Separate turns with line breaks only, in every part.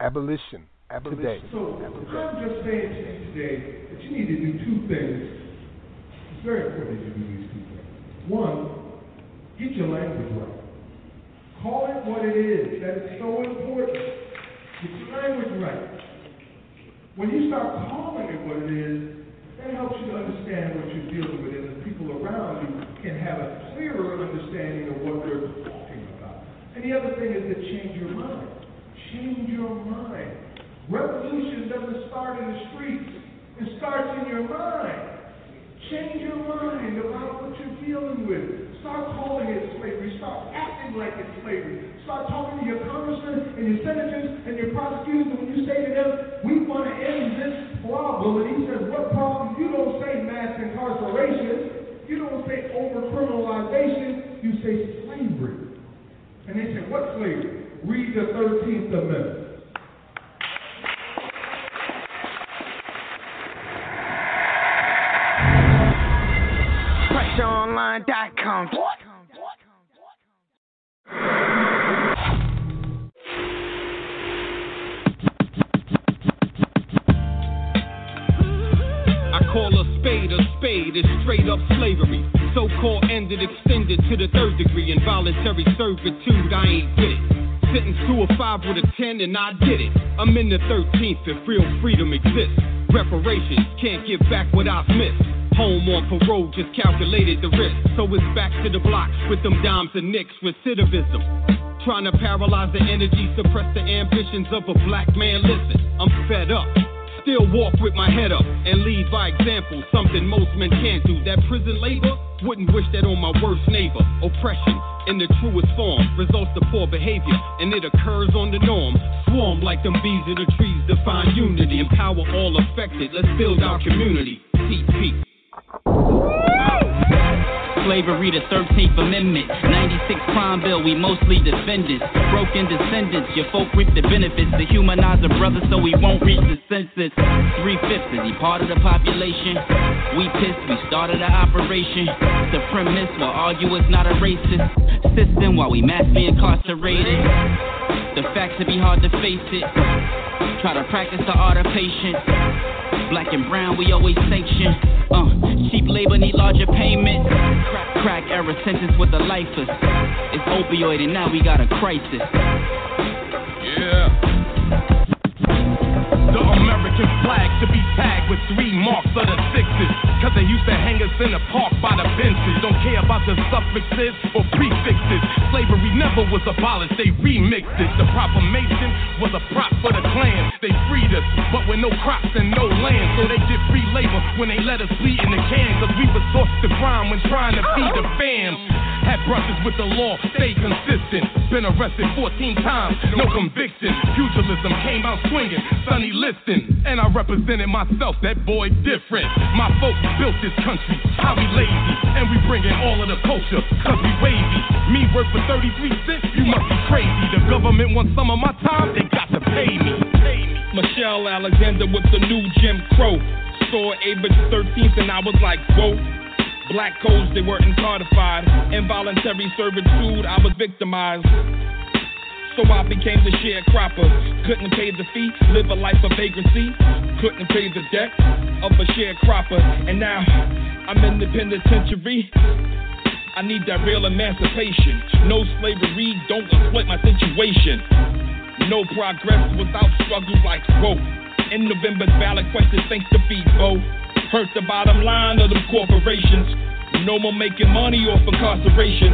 Abolition. Abolition. Today.
So Abolition. I'm just saying to you today that you need to do two things. It's very important that you do these two things. One, get your language right. Call it what it is. That is so important. Get your language right. When you start calling it what it is, that helps you to understand what you're dealing with, and the people around you can have a clearer understanding of what they're talking about. And the other thing is to change your mind. Change your mind. Revolution doesn't start in the streets, it starts in your mind. Change your mind about what you're dealing with. Start calling it slavery. Start acting like it's slavery. Start talking to your congressmen and your senators and your prosecutors. And when you say to them, we want to end this problem, and he says, what problem? You don't say mass incarceration. You don't say over-criminalization. You say slavery. And they say, what slavery? Read the 13th Amendment.
PressureOnline.com.
I call a spade a spade, it's straight up slavery. So called ended, extended to the third degree. Involuntary servitude, I ain't with it. Sentence to a five with a ten, and I did it. I'm in the 13th, if real freedom exists. Reparations can't give back what I've missed. Home on parole, just calculated the risk. So it's back to the block with them dimes and nicks, recidivism. Trying to paralyze the energy, suppress the ambitions of a black man. Listen, I'm fed up. Still walk with my head up and lead by example, something most men can't do. That prison labor, wouldn't wish that on my worst neighbor. Oppression in the truest form results to poor behavior, and it occurs on the norm. Swarm like them bees in the trees, define unity, empower all affected. Let's build our community. TP.
Slavery, the 13th Amendment. 96 crime bill, we mostly defendants. Broken descendants, your folk reap the benefits. To humanize a brother so we won't reach the census. Three fifths, is he part of the population? We pissed, we started an operation. Supremacist will argue it's not a racist system while we mass be incarcerated. The facts would be hard to face it. Try to practice the art of patience. Black and brown, we always sanction. Uh, cheap labor need larger payment. Crack, crack era sentence with the lifers. It's opioid and now we got a crisis.
Yeah. The American flag should be tagged with three marks of the sixes. Cause they used to hang us in the park by the benches. Don't care about the suffixes or prefixes. Slavery never was abolished, they remixed it. The proclamation was a prop for the Klan. They freed us, but with no crops and no land. So they get free labor when they let us bleed in the can. Cause we resorted to crime when trying to feed the fam. Had brushes with the law, stay consistent. Been arrested 14 times, no conviction. Pugilism came out swinging, Sonny Liston. And I represented myself, that boy different. My folks built this country, how we lazy. And we bringing all of the culture, cause we wavy. Me work for 33 cents, you must be crazy. The government wants some of my time, they got to pay me.
Michelle Alexander with the new Jim Crow. Saw Average 13th and I was like, whoa. Black codes, they weren't codified. Involuntary servitude, I was victimized. So I became the sharecropper. Couldn't pay the fee, live a life of vagrancy. Couldn't pay the debt of a sharecropper. And now I'm in the penitentiary. I need that real emancipation. No slavery, don't exploit my situation. No progress without struggle like growth. In November's ballot question, thanks to Febo. Hurt the bottom line of them corporations. No more making money off incarceration.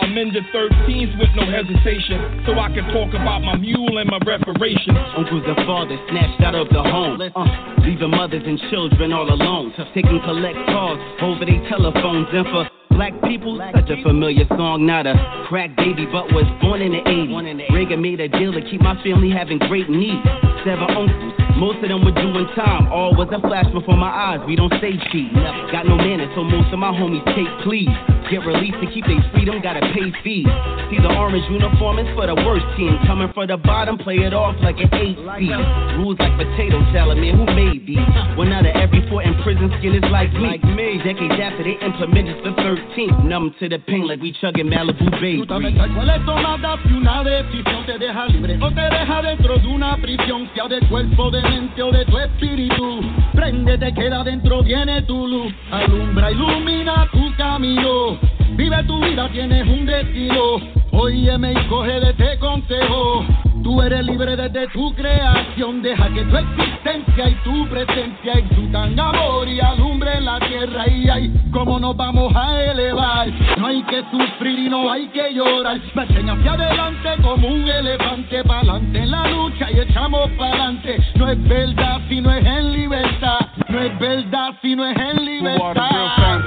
I'm in the 13s with no hesitation, so I can talk about my mule and my reparations.
Uncles and fathers snatched out of the home, uh, leaving mothers and children all alone. Taking collect calls over their telephones, and for black people, such a familiar song, not a crack baby, but was born in the 80s. Reagan made a deal to keep my family having great needs. Seven uncles, most of them were doing time. All was a flash before my eyes. We don't say cheese. Got no manners, so most of my homies take please. get released to keep their freedom, gotta pay fees. See the orange uniform is for the worst team. Coming for the bottom, play it off like an eight speed. Rules like potato salad, man, who made these? One out of every four in prison skin is like me. Decades after they implemented the 13th. Numb to the pain like we chugging Malibu Bay.
¿Cuáles son las si una decisión te deja libre o te deja dentro de una prisión? Sea de cuerpo, de mente de tu espíritu. Prende, te queda dentro, viene tu luz. Alumbra, ilumina tu camino. Vive tu vida, tienes un destino. Óyeme y coge de este consejo. Tú eres libre desde tu creación. Deja que tu existencia y tu presencia exudan amor y alumbre la tierra. Y ay, cómo nos vamos a elevar. No hay que sufrir y no hay que llorar. Marchen hacia adelante como un elefante. Pa'lante en la lucha y echamos pa'lante. No es verdad si no es en libertad. No es verdad si no es en libertad.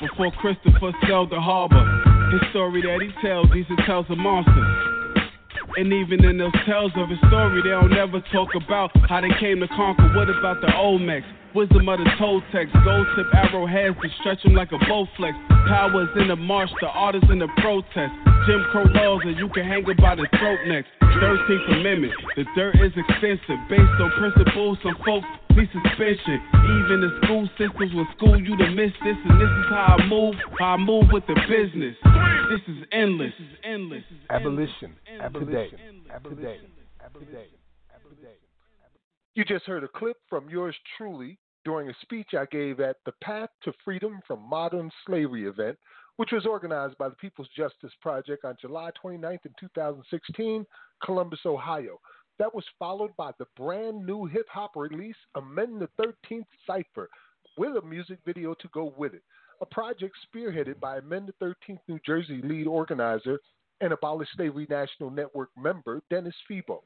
Before Christopher sailed the harbor, his story that he tells, these are tales of monsters. And even in those tales of his story, they don't ever talk about how they came to conquer. What about the Olmecs? Wisdom of the Toltecs, gold tip arrowheads to stretch them like a bowflex. Powers in the march, the artists in the protest. Jim Crow laws, and you can hang it by the throat next. 13th Amendment, the dirt is extensive, based on principles some folks need suspension. Even the school systems will school you to miss this, and this is how I move, how I move with the business. This is endless. This is endless.
Abolition. Abolition. Abolition. Abolition.
You just heard a clip from yours truly during a speech I gave at the Path to Freedom from Modern Slavery event, which was organized by the People's Justice Project on July 29th in 2016, Columbus, Ohio. That was followed by the brand new hip hop release, Amend the 13th Cypher, with a music video to go with it. A project spearheaded by Amend the 13th New Jersey lead organizer and Abolish Slavery National Network member, Dennis Febo.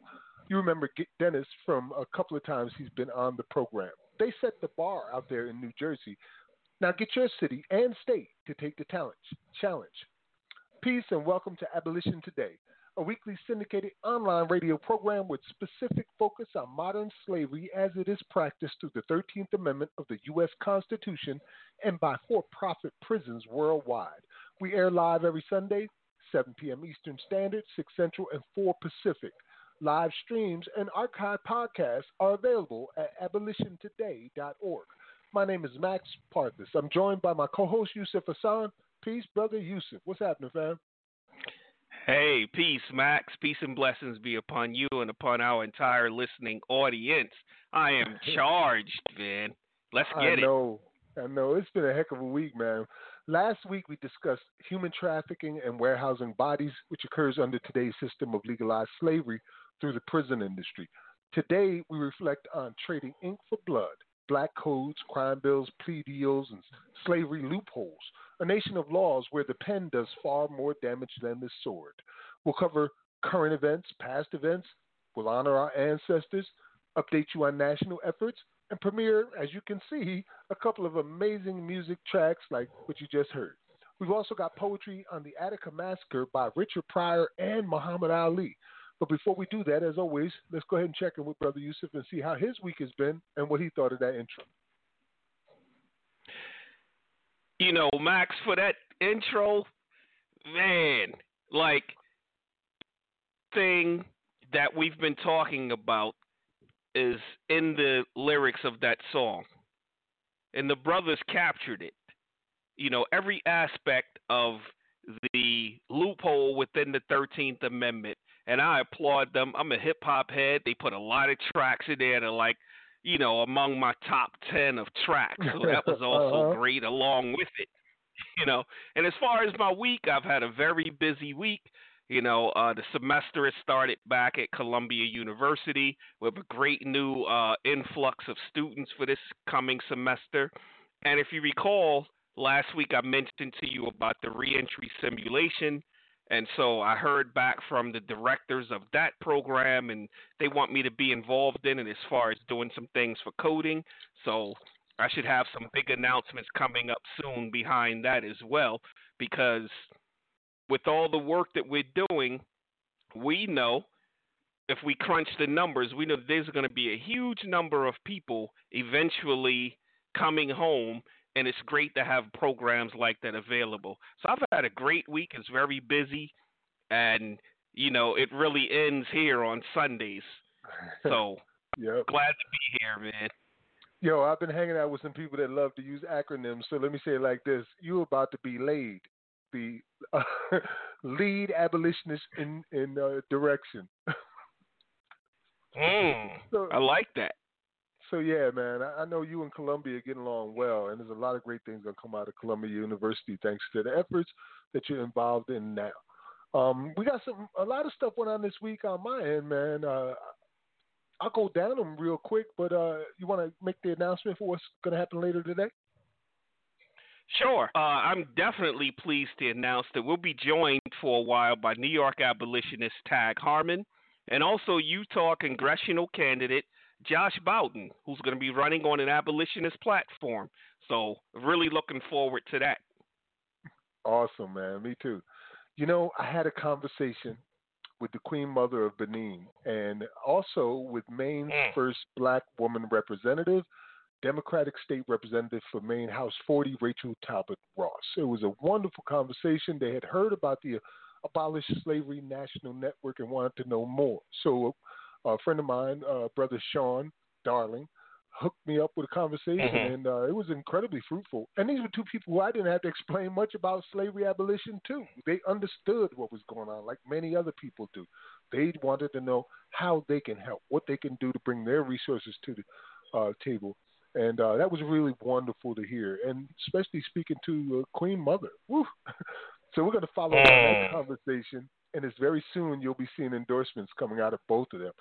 You remember Dennis from a couple of times he's been on the program. They set the bar out there in New Jersey. Now get your city and state to take the challenge. Peace and welcome to Abolition Today, a weekly syndicated online radio program with specific focus on modern slavery as it is practiced through the 13th Amendment of the U.S. Constitution and by for profit prisons worldwide. We air live every Sunday, 7 p.m. Eastern Standard, 6 Central, and 4 Pacific. Live streams and archive podcasts are available at abolitiontoday.org. My name is Max Parthas. I'm joined by my co-host Yusuf Hassan. Peace, brother Yusuf. What's happening, fam?
Hey, peace, Max. Peace and blessings be upon you and upon our entire listening audience. I am charged, man. Let's get
I know. It. I know. It's been a heck of a week, man. Last week we discussed human trafficking and warehousing bodies, which occurs under today's system of legalized slavery, through the prison industry. Today, we reflect on trading ink for blood, black codes, crime bills, plea deals, and slavery loopholes. A nation of laws where the pen does far more damage than the sword. We'll cover current events, past events. We'll honor our ancestors, update you on national efforts, and premiere, as you can see, a couple of amazing music tracks like what you just heard. We've also got poetry on the Attica Massacre by Richard Pryor and Muhammad Ali. But before we do that, as always, let's go ahead and check in with Brother Yusuf and see how his week has been and what he thought of that intro.
You know, Max, for that intro, man, like thing that we've been talking about is in the lyrics of that song. And the brothers captured it. You know, every aspect of the loophole within the 13th Amendment and I applaud them. I'm a hip hop head. They put a lot of tracks in there that like, you know, among my top ten of tracks. So that was also uh-huh. great along with it. You know, and as far as my week, I've had a very busy week. You know, uh, the semester has started back at Columbia University We have a great new uh, influx of students for this coming semester. And if you recall, last week I mentioned to you about the reentry simulation and so I heard back from the directors of that program, and they want me to be involved in it as far as doing some things for coding. So I should have some big announcements coming up soon behind that as well, because with all the work that we're doing, we know if we crunch the numbers, we know there's going to be a huge number of people eventually coming home and it's great to have programs like that available. So I've had a great week. It's very busy, and you know it really ends here on Sundays. So
yep.
glad to be here, man.
Yo, I've been hanging out with some people that love to use acronyms. So let me say it like this: You're about to be laid, the uh, lead abolitionist in in uh, direction.
mm, so, I like that.
So yeah, man, I, I know you and Columbia are getting along well, and there's a lot of great things gonna come out of Columbia University thanks to the efforts that you're involved in now. Um, we got some a lot of stuff went on this week on my end, man. Uh, I'll go down them real quick, but uh, you want to make the announcement for what's going to happen later today?
Sure. Uh, I'm definitely pleased to announce that we'll be joined for a while by New York abolitionist Tag Harmon and also Utah congressional candidate Josh Boughton, who's going to be running on an abolitionist platform. So, really looking forward to that.
Awesome, man. Me too. You know, I had a conversation with the Queen Mother of Benin and also with Maine's mm. first black woman representative, Democratic State Representative for Maine House 40, Rachel Talbot Ross. It was a wonderful conversation. They had heard about the Abolish Slavery National Network and wanted to know more. So, a friend of mine, uh, Brother Sean Darling, hooked me up with a conversation, mm-hmm. and uh, it was incredibly fruitful. And these were two people who I didn't have to explain much about slavery abolition to. They understood what was going on, like many other people do. They wanted to know how they can help, what they can do to bring their resources to the uh, table. And uh, that was really wonderful to hear, and especially speaking to uh, Queen Mother. Woo. so we're going to follow mm. that conversation, and it's very soon you'll be seeing endorsements coming out of both of them.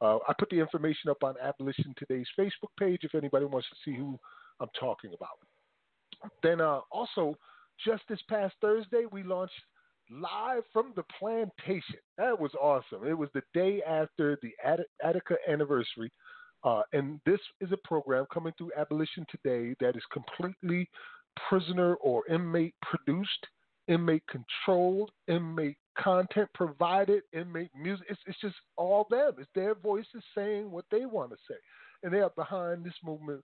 Uh, I put the information up on Abolition Today's Facebook page if anybody wants to see who I'm talking about. Then uh, also, just this past Thursday, we launched live from the plantation. That was awesome. It was the day after the Attica anniversary. Uh, and this is a program coming through Abolition Today that is completely prisoner or inmate produced, inmate controlled, inmate content provided, and inmate music. It's, it's just all them. It's their voices saying what they want to say. And they are behind this movement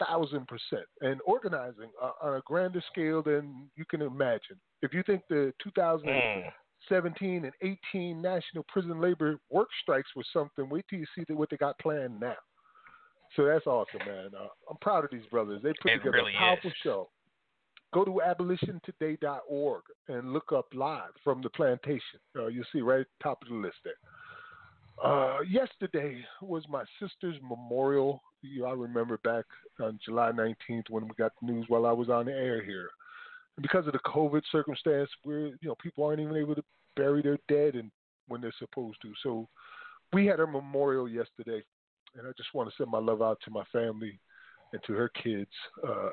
a thousand percent and organizing uh, on a grander scale than you can imagine. If you think the 2017 and 18 national prison labor work strikes was something, wait till you see what they got planned now. So that's awesome, man. Uh, I'm proud of these brothers. They put
it
together
really
a powerful
is.
show go to abolitiontoday.org and look up live from the plantation. Uh, you'll see right at the top of the list there. Uh, yesterday was my sister's memorial. You know, I remember back on July 19th when we got the news while I was on the air here. And because of the COVID circumstance, where you know people aren't even able to bury their dead and when they're supposed to. So we had her memorial yesterday, and I just want to send my love out to my family and to her kids. Uh,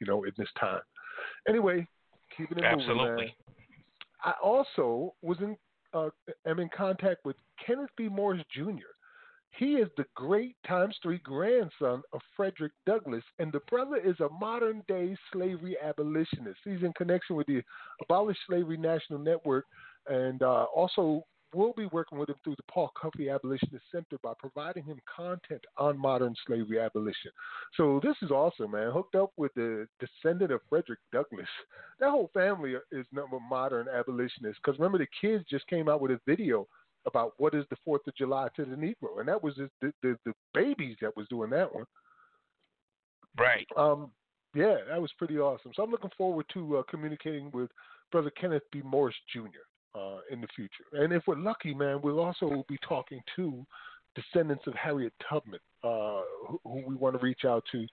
you know, in this time. Anyway, keeping it
Absolutely.
moving. I also was in uh, am in contact with Kenneth B. Morris Jr. He is the great times three grandson of Frederick Douglass, and the brother is a modern day slavery abolitionist. He's in connection with the Abolish Slavery National Network and uh, also we'll be working with him through the Paul Cuffe Abolitionist Center by providing him content on modern slavery abolition. So this is awesome, man. Hooked up with the descendant of Frederick Douglass. That whole family is number modern abolitionists. Because remember, the kids just came out with a video about what is the Fourth of July to the Negro, and that was the, the, the babies that was doing that one.
Right.
Um. Yeah, that was pretty awesome. So I'm looking forward to uh, communicating with Brother Kenneth B. Morris Jr uh, in the future. And if we're lucky, man, we'll also be talking to descendants of Harriet Tubman, uh, who, who, we want to reach out to.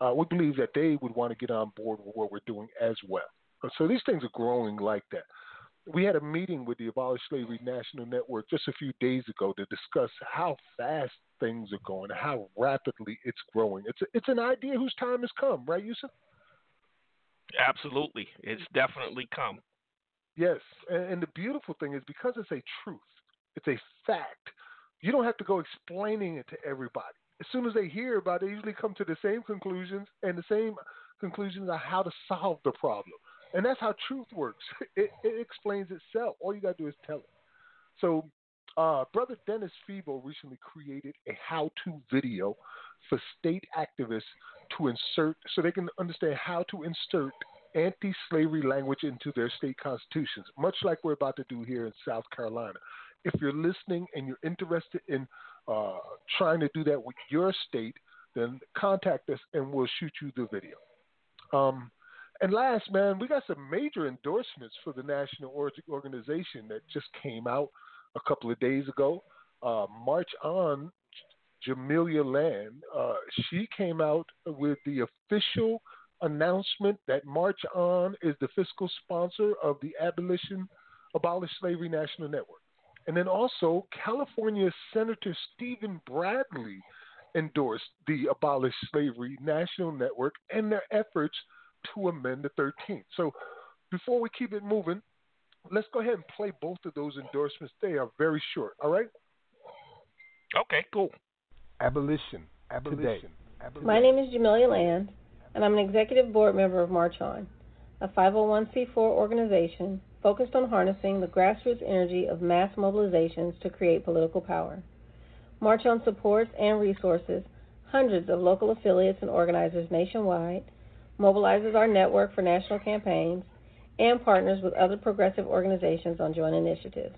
Uh, we believe that they would want to get on board with what we're doing as well. So these things are growing like that. We had a meeting with the Abolish Slavery National Network just a few days ago to discuss how fast things are going, how rapidly it's growing. It's a, it's an idea whose time has come, right, Yusuf?
Absolutely, it's definitely come.
Yes, and, and the beautiful thing is because it's a truth, it's a fact. You don't have to go explaining it to everybody. As soon as they hear about it, they usually come to the same conclusions and the same conclusions on how to solve the problem. And that's how truth works. It, it explains itself. All you got to do is tell it. So Uh, Brother Dennis Febo recently created a how-to video for state activists to insert, so they can understand how to insert anti-slavery language into their state constitutions, much like we're about to do here in South Carolina. If you're listening and you're interested in uh, trying to do that with your state, then contact us and we'll shoot you the video. Um, and last, man, we got some major endorsements for the national organization that just came out a couple of days ago. Uh, March On, Jamelia Land, uh, she came out with the official announcement that March On is the fiscal sponsor of the Abolition Abolish Slavery National Network. And then also, California Senator Stephen Bradford endorsed the Abolish Slavery National Network and their efforts to amend the 13th. So before we keep it moving, let's go ahead and play both of those endorsements. They are very short, all right?
Okay, cool.
Abolition. Abolition.
Abolition. My name is Jamelia Land, and I'm an executive board member of March On, a 501c4 organization focused on harnessing the grassroots energy of mass mobilizations to create political power. March On supports and resources hundreds of local affiliates and organizers nationwide, mobilizes our network for national campaigns, and partners with other progressive organizations on joint initiatives.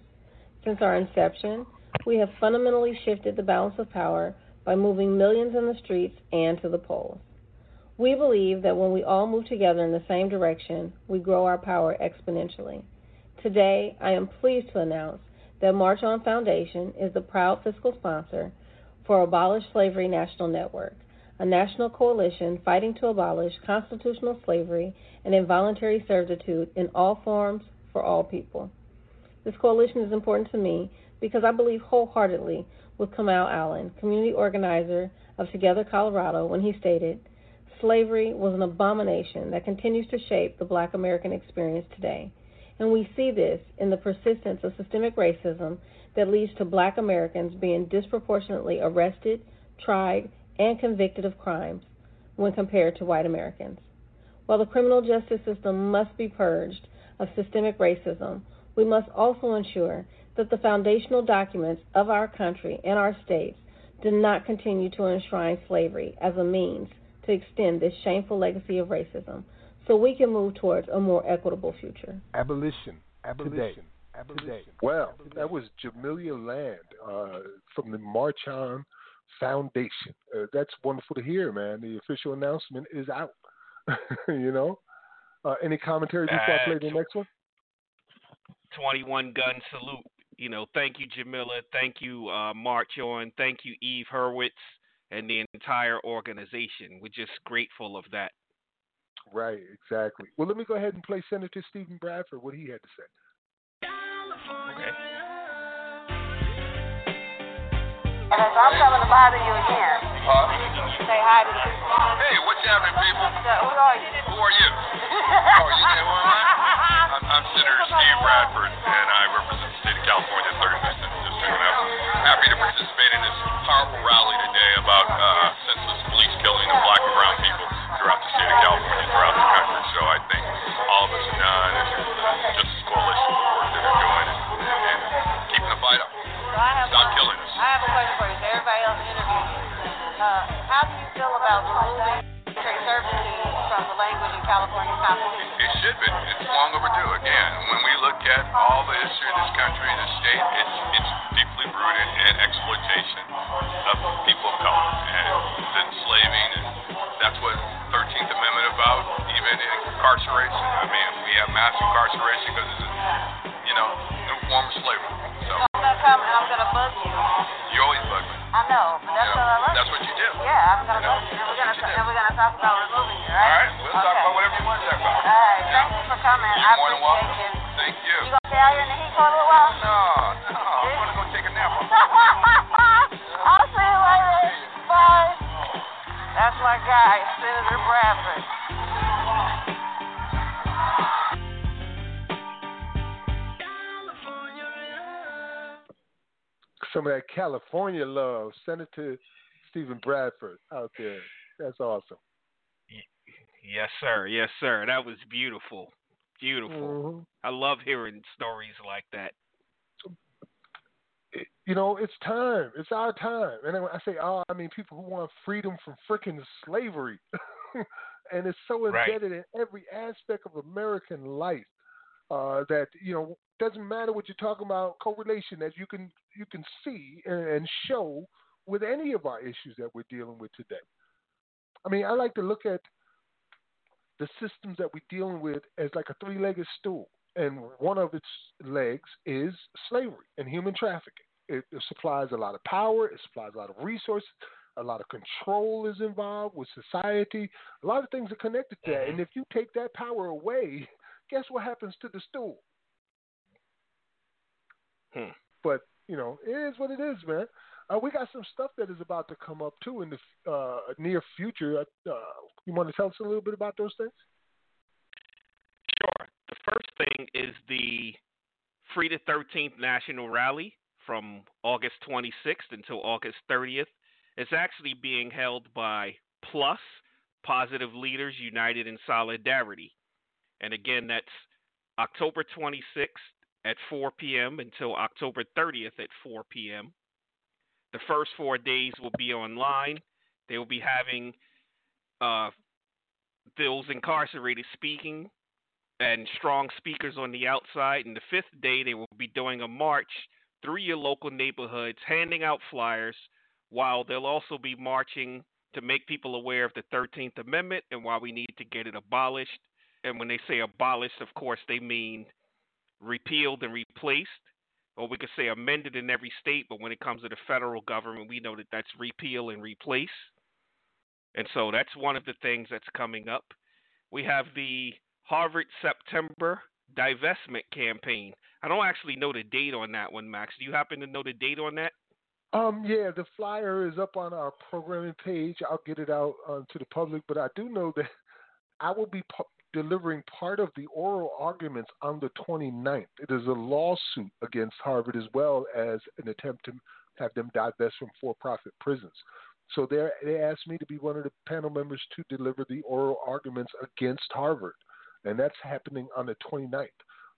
Since our inception, we have fundamentally shifted the balance of power by moving millions in the streets and to the polls. We believe that when we all move together in the same direction, we grow our power exponentially. Today, I am pleased to announce that March On Foundation is the proud fiscal sponsor for Abolish Slavery National Network, a national coalition fighting to abolish constitutional slavery and involuntary servitude in all forms for all people. This coalition is important to me because I believe wholeheartedly with Kamau Allen, community organizer of Together Colorado, when he stated, Slavery was an abomination that continues to shape the black American experience today and we see this in the persistence of systemic racism that leads to black Americans being disproportionately arrested, tried, and convicted of crimes when compared to white Americans. While the criminal justice system must be purged of systemic racism, we must also ensure that the foundational documents of our country and our states do not continue to enshrine slavery as a means to extend this shameful legacy of racism, so we can move towards a more equitable future.
Abolition. Abolition. Abolition.
Well, that was Jamelia Land uh, from the March On Foundation. Uh, that's wonderful to hear, man. The official announcement is out. you know? Uh, any commentary before I play the next one?
21 gun salute. You know, thank you, Jamila. Thank you, uh, March On. Thank you, Eve Hurwitz, and the entire organization. We're just grateful of that.
Right, exactly. Well, let me go ahead and play Senator Steven Bradford, what he had to say.
Okay.
And if I'm coming to bother you again,
huh?
say hi to the.
Hey, what's happening, people?
So, who are you?
Who are you? oh, you know who I am? I'm, I'm Senator Steve Bradford, and I represent the state of California, 35th District, and I'm happy to participate in this powerful rally today about uh, senseless police killing of black and brown people throughout the state of California, throughout the country. So I think all of us are done, and Justice Coalition, the work that they're doing, and, and keeping the fight up.
So
Stop
one,
killing us.
I have a question for you. So everybody else interviewed you. Uh, how do you feel about military servitude from the language in California Constitution?
It should be. It's long overdue. Again, when we look at all the history of this country, the state, it's it's deeply rooted in exploitation of people of color and enslaving, and that's what 13th Amendment about. Even in incarceration, I mean, we have mass incarceration because it's, a, you know, new form of slavery. So
I'm gonna come and I'm gonna bug you.
you always bug me.
I know, but that's
You
what I love.
that's what you do.
Yeah, I'm gonna
You know,
bug you. And we're gonna
what you do.
and we're gonna talk about removing you,
All
right?
we'll talk about whatever you want to talk about.
All right, thank you for coming.
You're
I
more than welcome.
you.
Thank you.
You gonna stay out here in the heat for a little while?
No, no,
my guy, Senator Bradford.
Some of that California love, Senator Stephen Bradford out there. That's awesome.
Yes, sir. Yes, sir. That was beautiful. Beautiful.
Mhm.
I love hearing stories like that.
You know, it's time. It's our time. And when I say oh, I mean people who want freedom from freaking slavery. and it's so embedded right. in every aspect of American life uh, that you know doesn't matter what you're talking about correlation that you can you can see and, and show with any of our issues that we're dealing with today. I mean, I like to look at the systems that we're dealing with as like a three-legged stool, and one of its legs is slavery and human trafficking. It, it supplies a lot of power, it supplies a lot of resources, a lot of control is involved with society. A lot of things are connected to that, and if you take that power away, guess what happens to the stool?
Hmm.
But you know, it is what it is, man. Uh, we got some stuff that is about to come up too in the uh, near future. Uh, you want to tell us a little bit about those things?
Sure. The first thing is the Free the 13th National Rally from August 26th until August 30th. It's actually being held by Plus Positive Leaders United in Solidarity. And again, that's October 26th at 4 p.m. until October 30th at 4 p.m. The first four days will be online. They will be having uh, those incarcerated speaking and strong speakers on the outside. And the fifth day, they will be doing a march through your local neighborhoods, handing out flyers, while they'll also be marching to make people aware of the 13th Amendment and why we need to get it abolished. And when they say abolished, of course, they mean repealed and replaced or we could say amended in every state, but when it comes to the federal government, we know that that's repeal and replace. And so that's one of the things that's coming up. We have the Harvard September divestment campaign. I don't actually know the date on that one, Max. Do you happen to know the date on that?
Um, yeah, the flyer is up on our programming page. I'll get it out uh, to the public, but I do know that I will be pu- delivering part of the oral arguments on the 29th. It is a lawsuit against Harvard as well as an attempt to have them divest from for profit prisons. So they asked me to be one of the panel members to deliver the oral arguments against Harvard. And that's happening on the 29th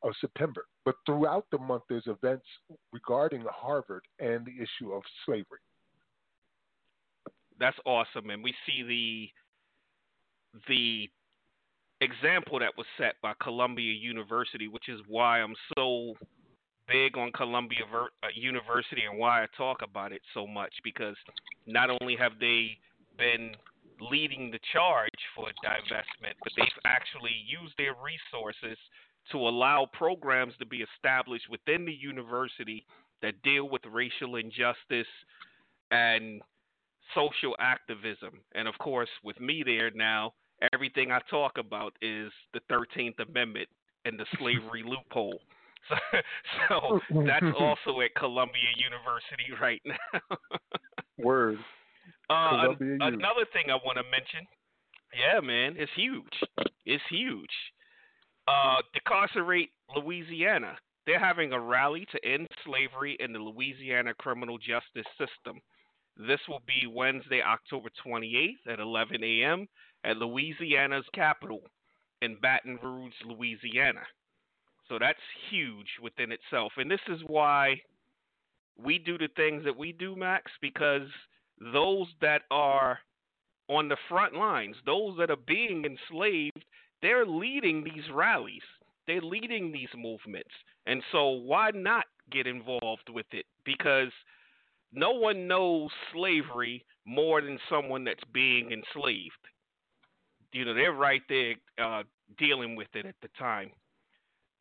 of September. But throughout the month, there's events regarding Harvard and the issue of slavery.
That's awesome. And we see the the example that was set by Columbia University, which is why I'm so big on Columbia uh, University and why I talk about it so much because not only have they been leading the charge for divestment, but they've actually used their resources to allow programs to be established within the university that deal with racial injustice and social activism. And of course, with me there now, everything I talk about is the 13th Amendment and the slavery loophole. So, so that's also at Columbia University right now.
Word.
Uh, an- another thing I want to mention. Yeah, man, it's huge. It's huge. Uh, Decarcerate Louisiana. They're having a rally to end slavery in the Louisiana criminal justice system. This will be Wednesday, October 28th at 11 a.m at Louisiana's capital in Baton Rouge, Louisiana. So that's huge within itself. And this is why we do the things that we do, Max, because those that are on the front lines, those that are being enslaved, they're leading these rallies. They're leading these movements. And so why not get involved with it? Because no one knows slavery more than someone that's being enslaved you know they're right there uh, dealing with it at the time.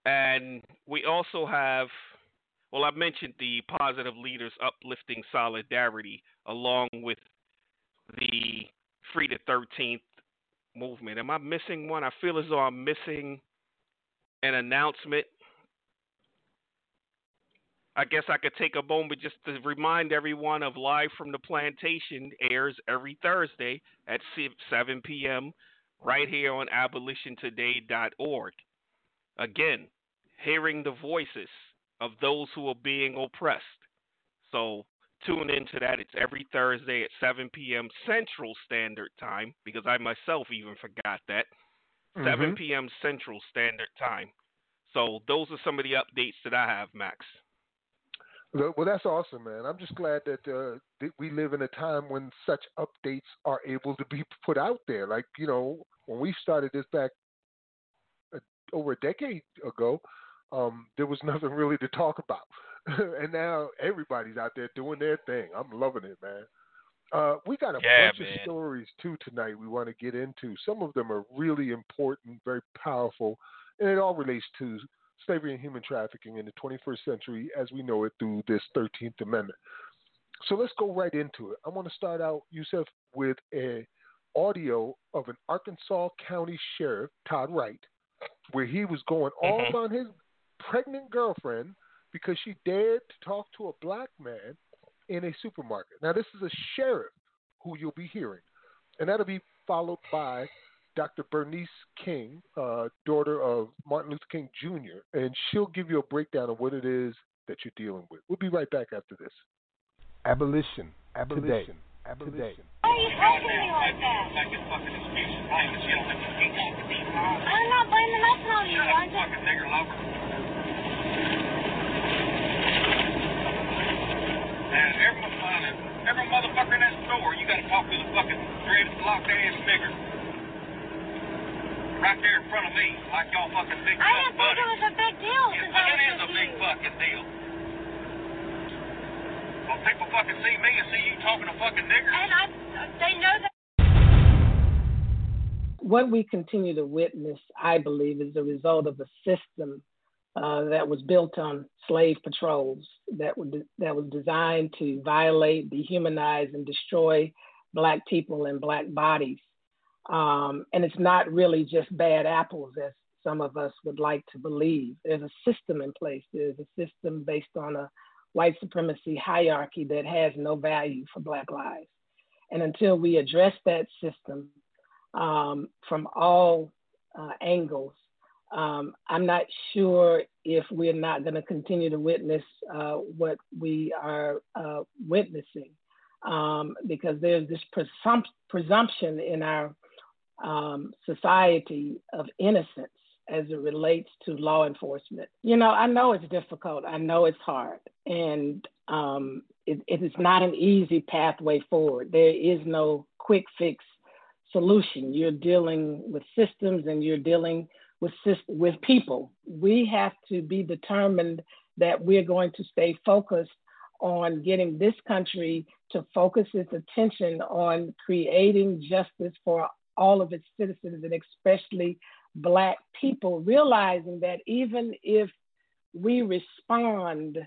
And we also have, well, I mentioned the positive leaders uplifting solidarity along with the Free the 13th movement. Am I missing one? I feel as though I'm missing an announcement. I guess I could take a moment just to remind everyone of Live from the Plantation airs every Thursday at 7 p.m right here on abolitiontoday.org. Again, hearing the voices of those who are being oppressed. So tune into that. It's every Thursday at 7 p.m. Central Standard Time, because I myself even forgot that. Mm-hmm. 7 p.m. Central Standard Time. So those are some of the updates that I have, Max.
Well, that's awesome, man. I'm just glad that, uh, that we live in a time when such updates are able to be put out there. Like, you know, when we started this back uh, over a decade ago, um, there was nothing really to talk about. and now everybody's out there doing their thing. I'm loving it, man. Uh, we got a
yeah,
bunch
man.
of stories too tonight we want to get into. Some of them are really important, very powerful, and it all relates to slavery and human trafficking in the 21st century as we know it through this 13th Amendment. So let's go right into it. I want to start out, Yusuf, with a audio of an Arkansas County Sheriff, Todd Wright, where he was going off
Mm-hmm.
on his pregnant girlfriend because she dared to talk to a black man in a supermarket. Now, this is a sheriff who you'll be hearing, and that'll be followed by Dr. Bernice King, uh, daughter of Martin Luther King Jr., and she'll give you a breakdown of what it is that you're dealing with. We'll be right back after this.
Abolition. Abolition. Abolition.
Why are you talking to me like that? I'm not blaming nothing on you. I just...
Every, every motherfucker in that store, you gotta talk to the fucking dreaded locked ass nigger. Right there in front of me, like y'all fucking big
I didn't think it was a big deal
Yes,
since I
it
was
is a big
you.
fucking deal. Well, people fucking see me and see you talking to fucking niggers.
And I, they know that.
what we continue to witness, I believe, is the result of a system uh, that was built on slave patrols that were that was designed to violate, dehumanize, and destroy Black people and Black bodies. Um, and it's not really just bad apples, as some of us would like to believe. There's a system in place. There's a system based on a white supremacy hierarchy that has no value for Black lives. And until we address that system, um, from all uh, angles. Um, I'm not sure if we're not going to continue to witness uh, what we are uh, witnessing um, because there's this presump- presumption in our um, society of innocence as it relates to law enforcement. You know, I know it's difficult, I know it's hard, and um, it, it is not an easy pathway forward. There is no quick fix solution. You're dealing with systems and you're dealing with with people. We have to be determined that we're going to stay focused on getting this country to focus its attention on creating justice for all of its citizens and especially black people realizing that even if we respond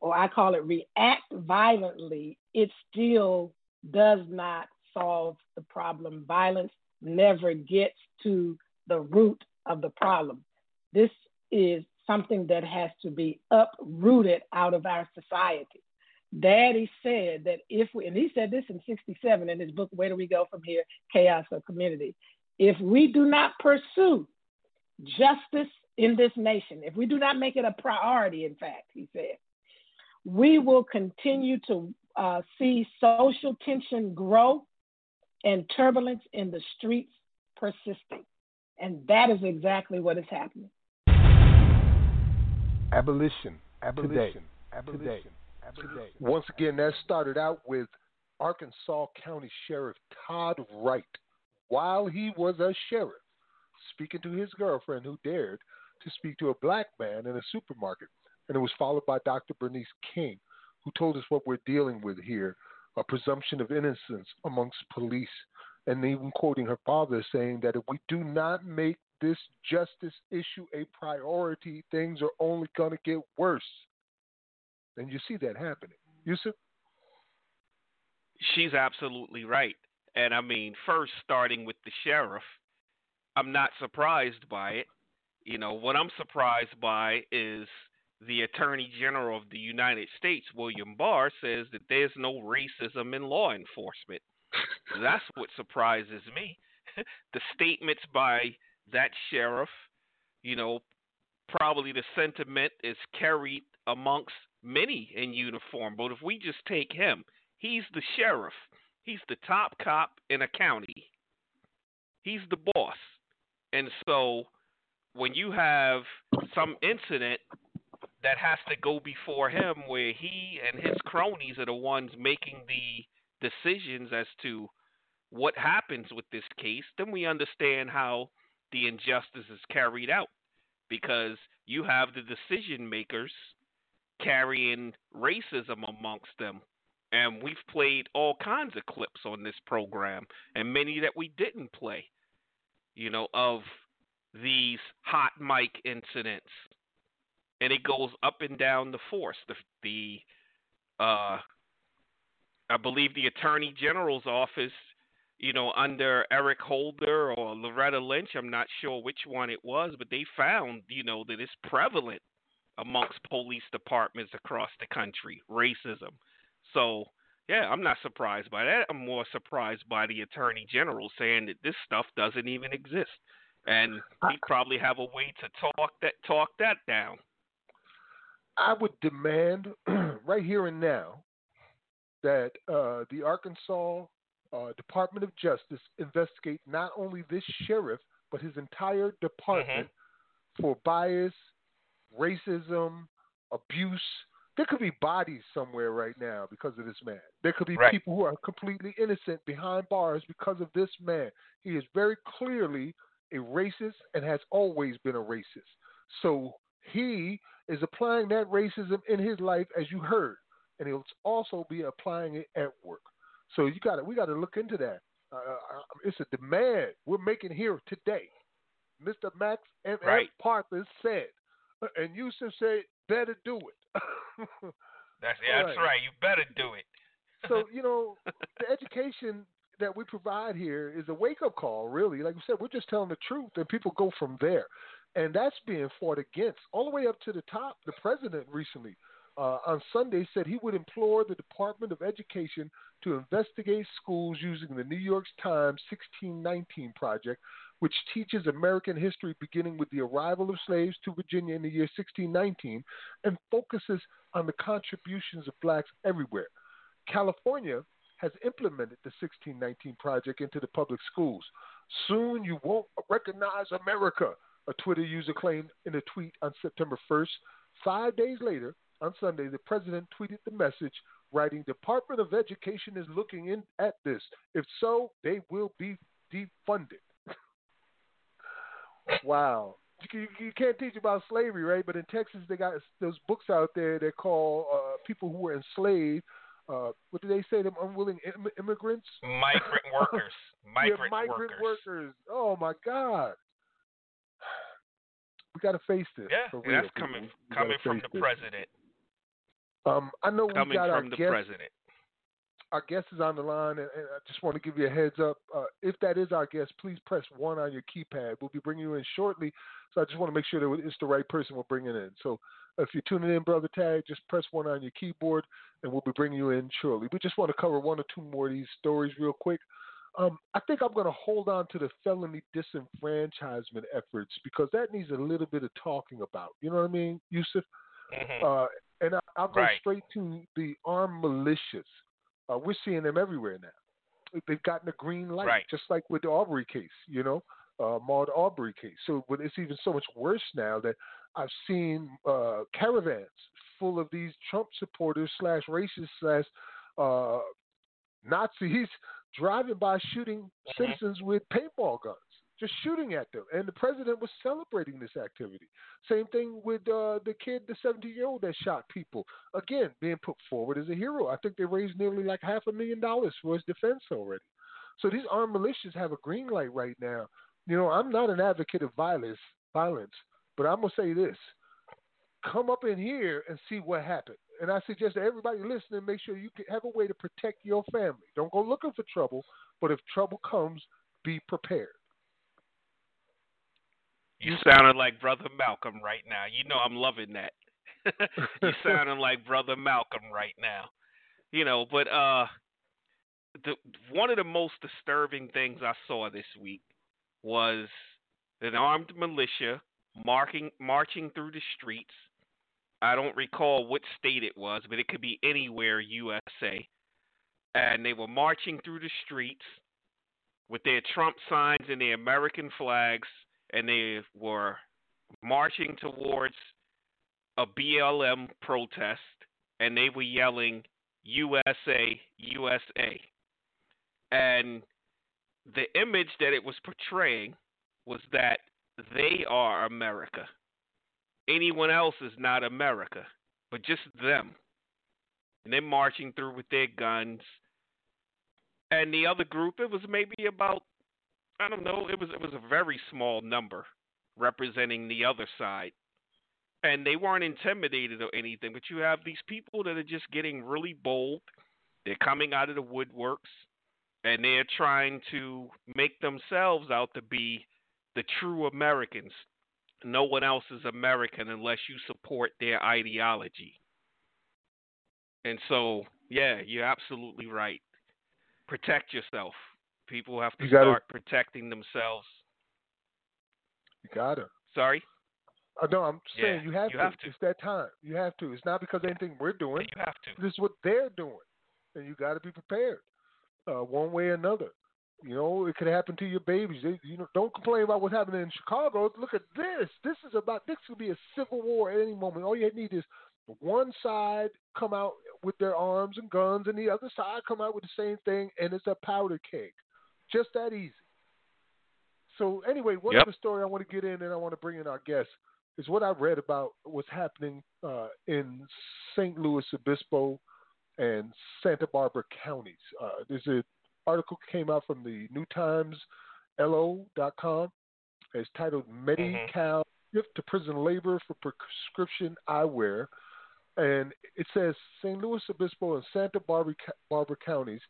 or I call it react violently, it still does not solve the problem. Violence never gets to the root of the problem. This is something that has to be uprooted out of our society. Daddy said that if we, and he said this in 67 in his book, Where Do We Go From Here? Chaos or Community. If we do not pursue justice in this nation, if we do not make it a priority, in fact, he said, we will continue to uh, see social tension grow and turbulence in the streets persisting. And that is exactly what is happening.
Abolition. Abolition. Abolition. Abolition.
Once again, that started out with Arkansas County Sheriff Todd Wright while he was a sheriff, speaking to his girlfriend who dared to speak to a black man in a supermarket. And it was followed by Dr. Bernice King, who told us what we're dealing with here a presumption of innocence amongst police. And even quoting her father saying that if we do not make this justice issue a priority, things are only going to get worse. And you see that happening. Yusuf?
She's absolutely right. And I mean, first, starting with the sheriff, I'm not surprised by it. You know, what I'm surprised by is the Attorney General of the United States, William Barr, says that there's no racism in law enforcement. That's what surprises me. the statements by that sheriff, you know, probably the sentiment is carried amongst many in uniform. But if we just take him, he's the sheriff. He's the top cop in a county. He's the boss. And so when you have some incident that has to go before him, where he and his cronies are the ones making the decisions as to what happens with this case, then we understand how the injustice is carried out because you have the decision makers carrying racism amongst them. And we've played all kinds of clips on this program, and many that we didn't play, you know, of these hot mic incidents. And it goes up and down the force. The, the uh, I believe the Attorney General's office you know, under Eric Holder or Loretta Lynch. I'm not sure which one it was, but they found, you know, that it's prevalent amongst police departments across the country, racism. So, yeah, I'm not surprised by that. I'm more surprised by the Attorney General saying that this stuff doesn't even exist. And he probably have a way to talk that talk that down.
I would demand right here and now that uh, the Arkansas uh, Department of Justice investigate not only this sheriff but his entire department mm-hmm. for bias, racism, abuse. There could be bodies somewhere right now because of this man. There could be
right.
people who are completely innocent behind bars because of this man. He is very clearly a racist and has always been a racist. So he is applying that racism in his life, as you heard, and he'll also be applying it at work. So you got we got to look into that. Uh, uh, it's a demand we're making here today. Mr. Max M.
Right.
Parthas said, uh, and Yusuf said, better do it.
that's yeah, that's right. right. You better do it.
so you know, the education that we provide here is a wake up call. Really, like we said, we're just telling the truth, and people go from there. And that's being fought against all the way up to the top. The president recently uh, on Sunday said he would implore the Department of Education to investigate schools using the New York Times 1619 Project, which teaches American history beginning with the arrival of slaves to Virginia in the year 1619 and focuses on the contributions of blacks everywhere. California has implemented the 1619 Project into the public schools. Soon you won't recognize America, a Twitter user claimed in a tweet on September 1st. Five days later, on Sunday, the president tweeted the message writing, Department of Education is looking in at this. If so, they will be defunded. wow. You, you, can't teach about slavery, right? But in Texas, they got those books out there that call uh, people who were enslaved. Uh, what do they say? Them unwilling Im- immigrants,
migrant workers, migrant,
yeah, migrant
workers.
workers. Oh my God, we got to face this.
Yeah, that's coming coming from the
this.
president.
Um, I know
Coming
we got our
from the
guest,
president.
Our guest is on the line, and, and I just want to give you a heads up. Uh, if that is our guest, please press one on your keypad. We'll be bringing you in shortly, so I just want to make sure that it's the right person we're bringing in. So if you're tuning in, brother Tag, just press one on your keyboard, and we'll be bringing you in shortly. We just want to cover one or two more of these stories real quick. Um, I think I'm going to hold on to the felony disenfranchisement efforts because that needs a little bit of talking about. You know what I mean, Yusuf?
Mm-hmm.
Uh, and I, will go
right.
straight to the armed militias. Uh, we're seeing them everywhere now. They've gotten a green light,
right.
just like with the Aubrey case, you know, uh, Ahmaud Arbery case. So but it's even so much worse now that I've seen uh, caravans full of these Trump supporters slash racists slash uh, Nazis driving by shooting
mm-hmm.
citizens with paintball guns just shooting at them. And the president was celebrating this activity. Same thing with uh, the kid, the 17 year old that shot people. Again, being put forward as a hero. I think they raised nearly like half a million dollars for his defense already. So these armed militias have a green light right now. You know, I'm not an advocate of violence, violence, but I'm gonna say this: come up in here and see what happened. And I suggest that everybody listening, make sure you have a way to protect your family. Don't go looking for trouble, but if trouble comes, be prepared.
You sounded like Brother Malcolm right now. You know I'm loving that. you sounding like Brother Malcolm right now. You know, but uh the one of the most disturbing things I saw this week was an armed militia marking marching through the streets. I don't recall what state it was, but it could be anywhere USA. And they were marching through the streets with their Trump signs and their American flags and they were marching towards a BLM protest and they were yelling USA, USA. And the image that it was portraying was that they are America. Anyone else is not America, but just them. And they're marching through with their guns. And the other group, it was maybe about I don't know, it was it was a very small number representing the other side. And they weren't intimidated or anything, but you have these people that are just getting really bold. They're coming out of the woodworks and they're trying to make themselves out to be the true Americans. No one else is American unless you support their ideology. And so, yeah, you're absolutely right. Protect yourself. People have to
You gotta-
start protecting themselves.
You gotta.
Sorry?
Uh, no, I'm
Yeah,
saying you have
you
to.
have to.
It's that time. You have to. It's not because of anything we're doing.
You have to.
This is what they're doing, and you got to be prepared, uh, one way or another. You know, it could happen to your babies. They, you know, don't complain about what's happening in Chicago. Look at this. This is about. This could be a civil war at any moment. All you need is one side come out with their arms and guns, and the other side come out with the same thing, and it's a powder keg. Just that easy. So anyway, one
Yep.
other story I want to get in, and I want to bring in our guest is what I read about what's happening uh, in St. Louis Obispo and Santa Barbara counties. Uh, there's an article came out from the New Times LO.com. It's titled Medi-Cal Shift to Prison Labor for Prescription Eyewear. And it says St. Louis Obispo and Santa Barbara, Barbara counties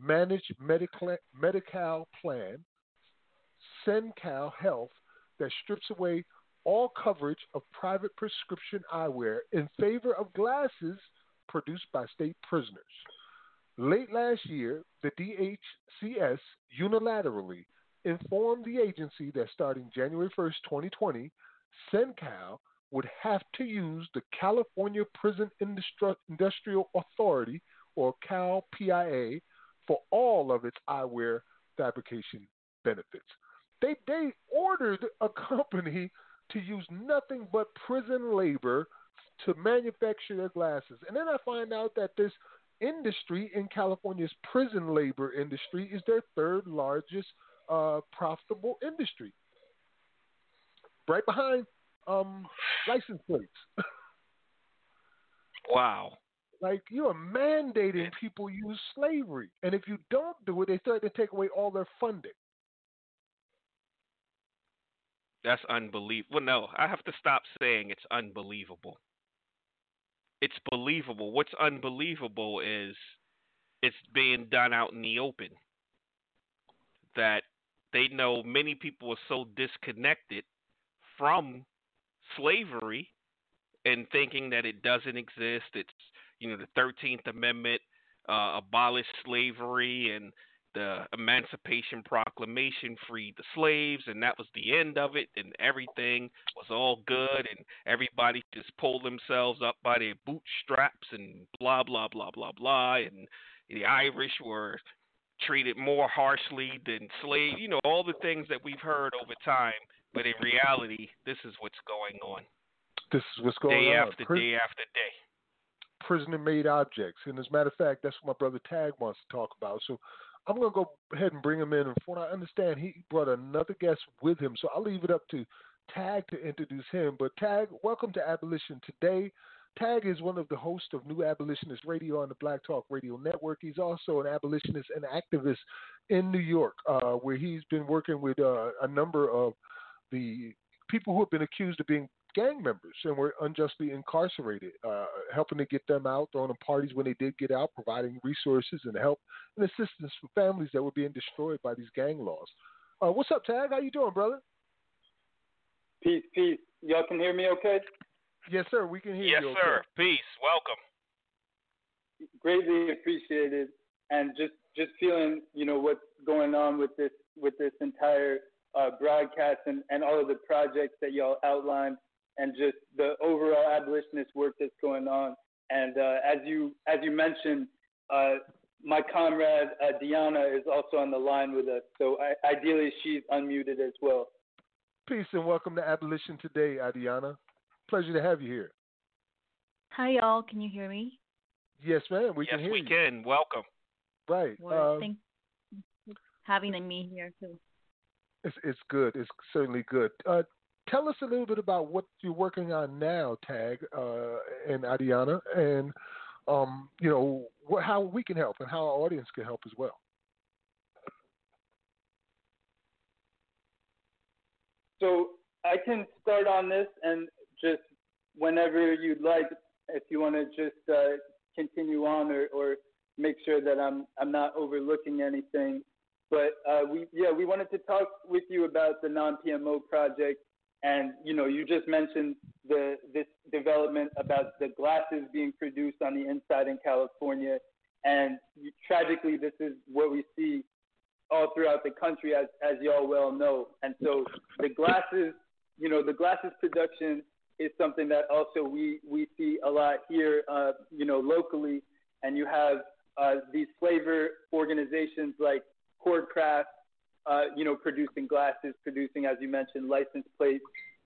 manage Medi-Cal, plan, CenCal Health, that strips away all coverage of private prescription eyewear in favor of glasses produced by state prisoners. Late last year, the DHCS unilaterally informed the agency that starting January 1st, 2020, CenCal would have to use the California Prison Industri- Industrial Authority, or Cal PIA, for all of its eyewear fabrication benefits. They they ordered a company to use nothing but prison labor to manufacture their glasses. And then I find out that this industry in California's prison labor industry is their third largest uh, profitable industry. Right behind um, license plates.
Wow.
Like you are mandating people use slavery, and if you don't do it, they start to take away all their funding.
That's unbelievable. Well, no, I have to stop saying it's unbelievable. It's believable. What's unbelievable is it's being done out in the open. That they know many people are so disconnected from slavery and thinking that it doesn't exist. It's, you know, the 13th Amendment uh, abolished slavery and the Emancipation Proclamation freed the slaves, and that was the end of it, and everything was all good, and everybody just pulled themselves up by their bootstraps, and blah, blah, blah, blah, blah, and the Irish were treated more harshly than slaves, you know, all the things that we've heard over time, but in reality, this is what's going on.
This is what's going
day
on.
Day
after
day after day.
Prisoner made objects. And as a matter of fact, that's what my brother Tag wants to talk about. So I'm going to go ahead and bring him in. And from what I understand, he brought another guest with him. So I'll leave it up to Tag to introduce him. But Tag, welcome to Abolition Today. Tag is one of the hosts of New Abolitionist Radio on the Black Talk Radio Network. He's also an abolitionist and activist in New York, uh, where he's been working with uh, a number of the people who have been accused of being gang members and were unjustly incarcerated, uh, helping to get them out, throwing them parties when they did get out, providing resources and help and assistance for families that were being destroyed by these gang laws. Uh, what's up, Tag? How you doing, brother?
Peace, peace. Y'all can hear me okay?
Yes, sir. We can hear
Yes,
you. okay.
sir. Peace. Welcome.
Greatly appreciated. And just just feeling, you know, what's going on with this with this entire uh, broadcast and, and all of the projects that y'all outlined and just the overall abolitionist work that's going on. And uh, as you as you mentioned, uh, my comrade uh, Diana is also on the line with us. So I, ideally, she's unmuted as well.
Peace and welcome to Abolition Today, Adiana. Pleasure to have you here.
Hi, y'all. Can you hear me?
Yes, ma'am. We
yes,
can hear
we
you.
can. Welcome.
Right.
Well,
um,
thank having me here too.
It's it's good. It's certainly good. Uh, tell us a little bit about what you're working on now, Tag uh, and Adiana, and um, you know how we can help and how our audience can help as well.
So I can start on this and just whenever you'd like, if you want to just uh, continue on or, or make sure that I'm I'm not overlooking anything. But uh, we yeah we wanted to talk with you about the non-PMO project, and you know you just mentioned the this development about the glasses being produced on the inside in California, and tragically this is what we see all throughout the country as as y'all well know. And so the glasses, you know, the glasses production is something that also we we see a lot here, uh, you know, locally. And you have uh, these flavor organizations like Corcraft, uh, you know, producing glasses, producing, as you mentioned, license plates,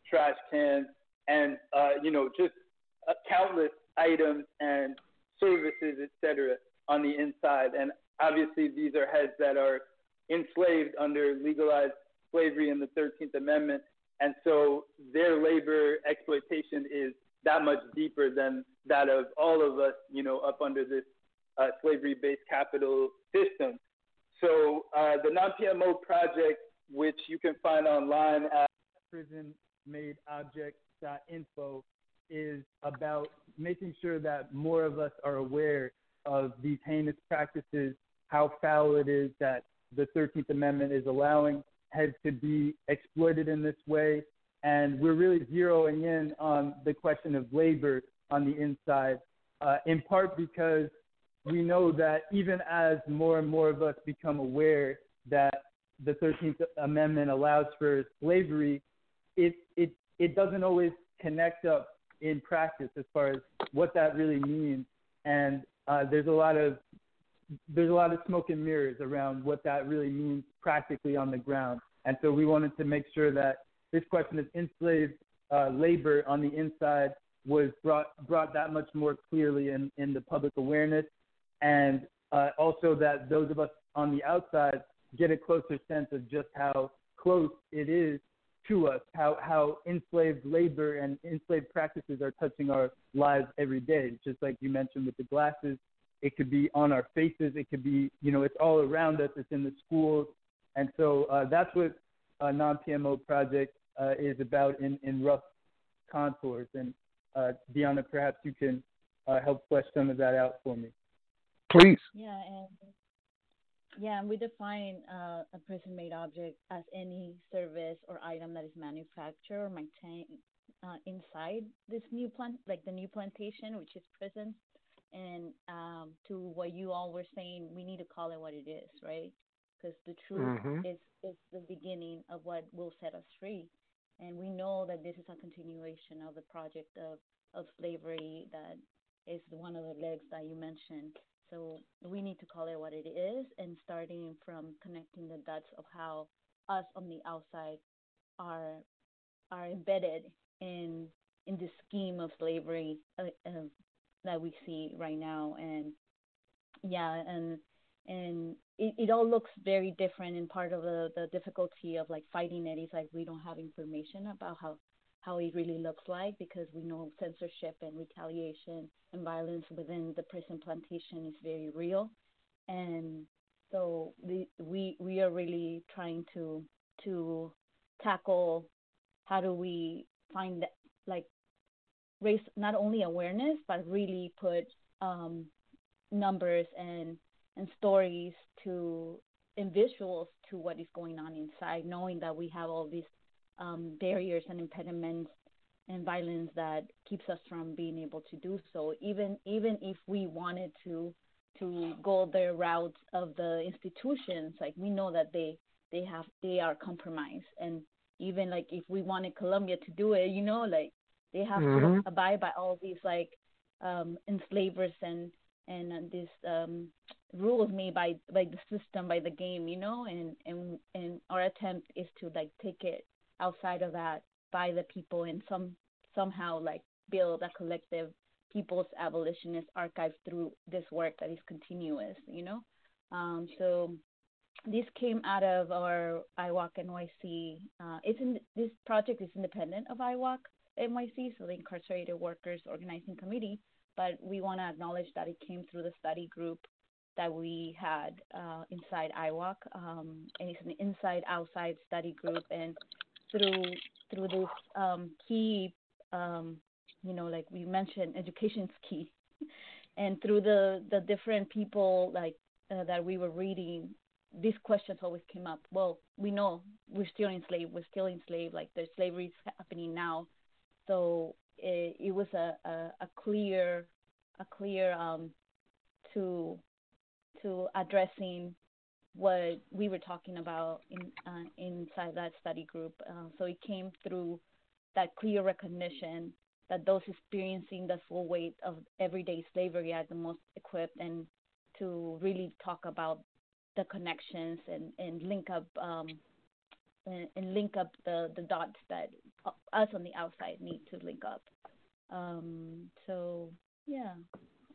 trash cans, and uh, you know, just uh, countless items and services, etc., on the inside. And obviously, these are heads that are enslaved under legalized slavery in the 13th Amendment. And so their labor exploitation is that much deeper than that of all of us, you know, up under this uh, slavery-based capital system. So uh, the non-PMO project, which you can find online at
prisonmadeobject.info, is about making sure that more of us are aware of these heinous practices, how foul it is that the 13th Amendment is allowing heads to be exploited in this way. And we're really zeroing in on the question of labor on the inside, uh, in part because we know that even as more and more of us become aware that the 13th Amendment allows for slavery, it, it, it doesn't always connect up in practice as far as what that really means. And uh, there's a lot of there's a lot of smoke and mirrors around what that really means practically on the ground. And so we wanted to make sure that this question of enslaved uh, labor on the inside was brought brought that much more clearly in, in the public awareness, and uh, also that those of us on the outside get a closer sense of just how close it is to us, how how enslaved labor and enslaved practices are touching our lives every day. Just like you mentioned with the glasses, it could be on our faces. It could be, you know, it's all around us. It's in the schools. And so uh, that's what a non-PMO project uh, is about in, in rough contours. And uh, Deanna, perhaps you can uh, help flesh some of that out for me.
Please.
Yeah, and yeah, and we define uh, a prison-made object as any service or item that is manufactured or maintained uh, inside this new plant, like the new plantation, which is prison and um, to what you all were saying, we need to call it what it is, right? Because the truth
Mhm.
is is the beginning of what will set us free, and we know that this is a continuation of the project of of slavery that is one of the legs that you mentioned. So we need to call it what it is, and starting from connecting the dots of how us on the outside are are embedded in in the scheme of slavery uh, uh, that we see right now. And yeah and and it, it all looks very different and part of the, the difficulty of like fighting it is like we don't have information about how how it really looks like because we know censorship and retaliation and violence within the prison plantation is very real. And so we we we are really trying to to tackle how do we find that, like raise not only awareness but really put um, numbers and and stories to and visuals to what is going on inside, knowing that we have all these um, barriers and impediments and violence that keeps us from being able to do so. Even even if we wanted to to go the route of the institutions, like we know that they they have they are compromised, and even like if we wanted Columbia to do it, you know, like they have
Mhm.
to abide by all these like um, enslavers and and uh, these um, rules made by by the system, by the game, you know. And and and our attempt is to like take it outside of that by the people and some somehow like build a collective people's abolitionist archive through this work that is continuous, you know. Um, so this came out of our IWOC NYC. Uh, it's in, this project is independent of IWOC NYC, so the Incarcerated Workers Organizing Committee, but we want to acknowledge that it came through the study group that we had uh, inside IWOC. Um, and it's an inside-outside study group, and through through this um, key, um, you know, like we mentioned, education is key, and through the the different people like uh, that we were reading, these questions always came up. Well, we know we're still enslaved. We're still enslaved. Like the slavery is happening now, so it, it was a, a, a clear a clear um, to to addressing what we were talking about in uh, inside that study group. Uh, so it came through that clear recognition that those experiencing the full weight of everyday slavery are the most equipped and to really talk about the connections and, and link up um, and, and, link up the, the dots that us on the outside need to link up. Um, so yeah,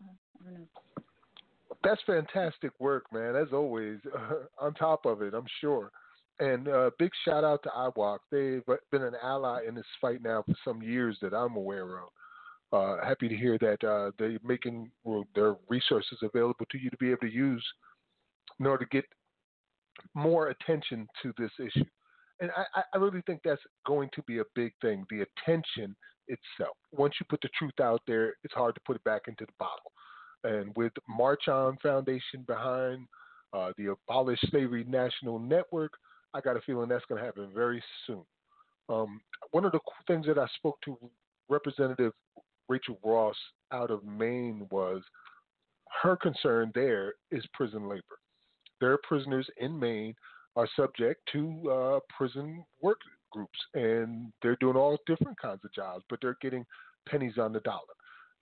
uh, I don't know.
That's fantastic work, man. As always, uh, on top of it, I'm sure. And uh, big shout out to IWOC. They've been an ally in this fight now for some years that I'm aware of. Uh, happy to hear that uh, they're making their resources available to you to be able to use in order to get more attention to this issue. And I, I really think that's going to be a big thing the attention itself. Once you put the truth out there, it's hard to put it back into the bottle. And with March On Foundation behind uh, the Abolish Slavery National Network, I got a feeling that's going to happen very soon. Um, one of the things that I spoke to Representative Rachel Ross out of Maine was her concern there is prison labor. Their prisoners in Maine are subject to uh, prison work groups, and they're doing all different kinds of jobs, but they're getting pennies on the dollar.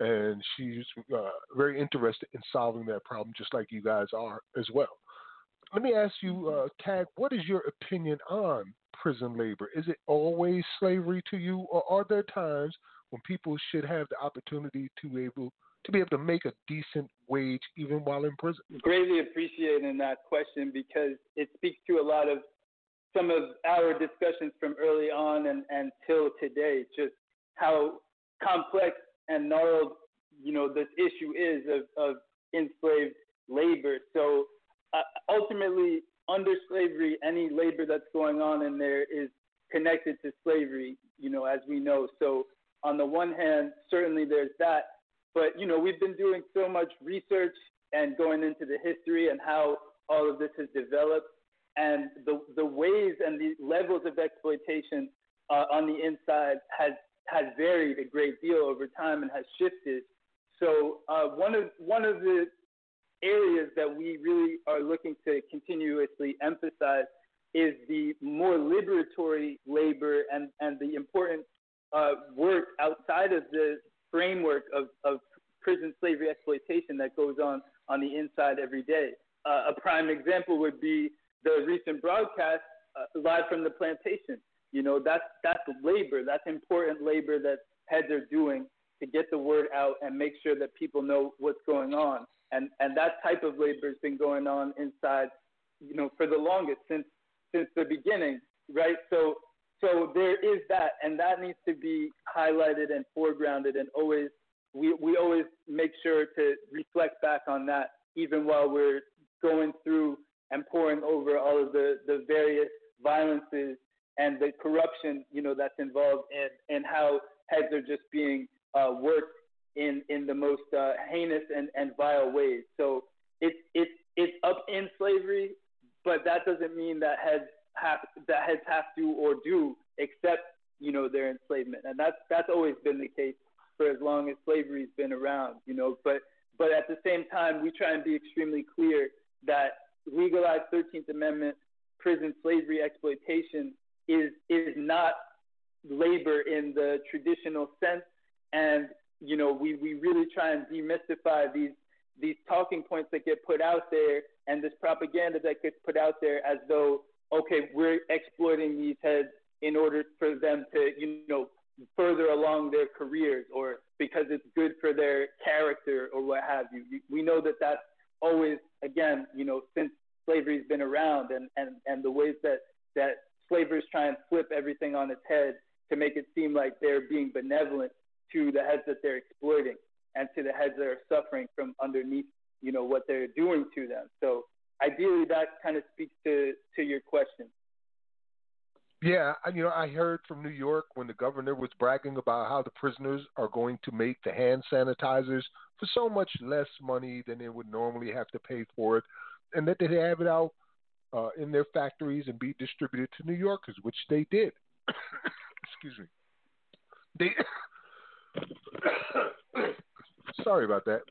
And she's uh, very interested in solving that problem, just like you guys are as well. Let me ask you, uh, Tag, what is your opinion on prison labor? Is it always slavery to you, or are there times when people should have the opportunity to able to be able to make a decent wage even while in prison?
Greatly appreciating that question because it speaks to a lot of some of our discussions from early on and until today, just how complex and gnarled, you know, this issue is of, of enslaved labor. So uh, ultimately, under slavery, any labor that's going on in there is connected to slavery, you know, as we know. So on the one hand, certainly there's that, but you know, we've been doing so much research and going into the history and how all of this has developed, and the the ways and the levels of exploitation uh, on the inside has has varied a great deal over time and has shifted. So uh, one of one of the areas that we really are looking to continuously emphasize is the more liberatory labor and, and the important uh, work outside of the framework of, of prison slavery exploitation that goes on on the inside every day. Uh, a prime example would be the recent broadcast uh, live from the plantation. You know, that's that's labor. That's important labor that heads are doing to get the word out and make sure that people know what's going on. And and that type of labor has been going on inside, you know, for the longest since since the beginning, right? So so there is that, and that needs to be highlighted and foregrounded, and always we we always make sure to reflect back on that, even while we're going through and pouring over all of the the various violences and the corruption, you know, that's involved, and and how heads are just being uh, worked in in the most uh, heinous and, and vile ways. So it's it's it's up in slavery, but that doesn't mean that heads have that heads have to or do accept you know their enslavement, and that's that's always been the case for as long as slavery's been around. You know, but but at the same time, we try and be extremely clear that legalized 13th Amendment prison slavery exploitation is is not labor in the traditional sense, and you know we we really try and demystify these these talking points that get put out there and this propaganda that gets put out there as though okay, we're exploiting these heads in order for them to, you know, careers or because it's good for their character or what have you. We know that that's always, again, you know, since slavery's been around and, and, and the ways that, that slavers try and flip everything on its head to make it seem like they're being benevolent to the heads that they're exploiting and to the heads that are suffering from underneath, you know, what they're doing to them. So ideally that kind of speaks to, to your question.
Yeah, you know, I heard from New York when the governor was bragging about how the prisoners are going to make the hand sanitizers for so much less money than they would normally have to pay for it, and that they have it out uh, in their factories and be distributed to New Yorkers, which they did. Excuse me. They sorry about that.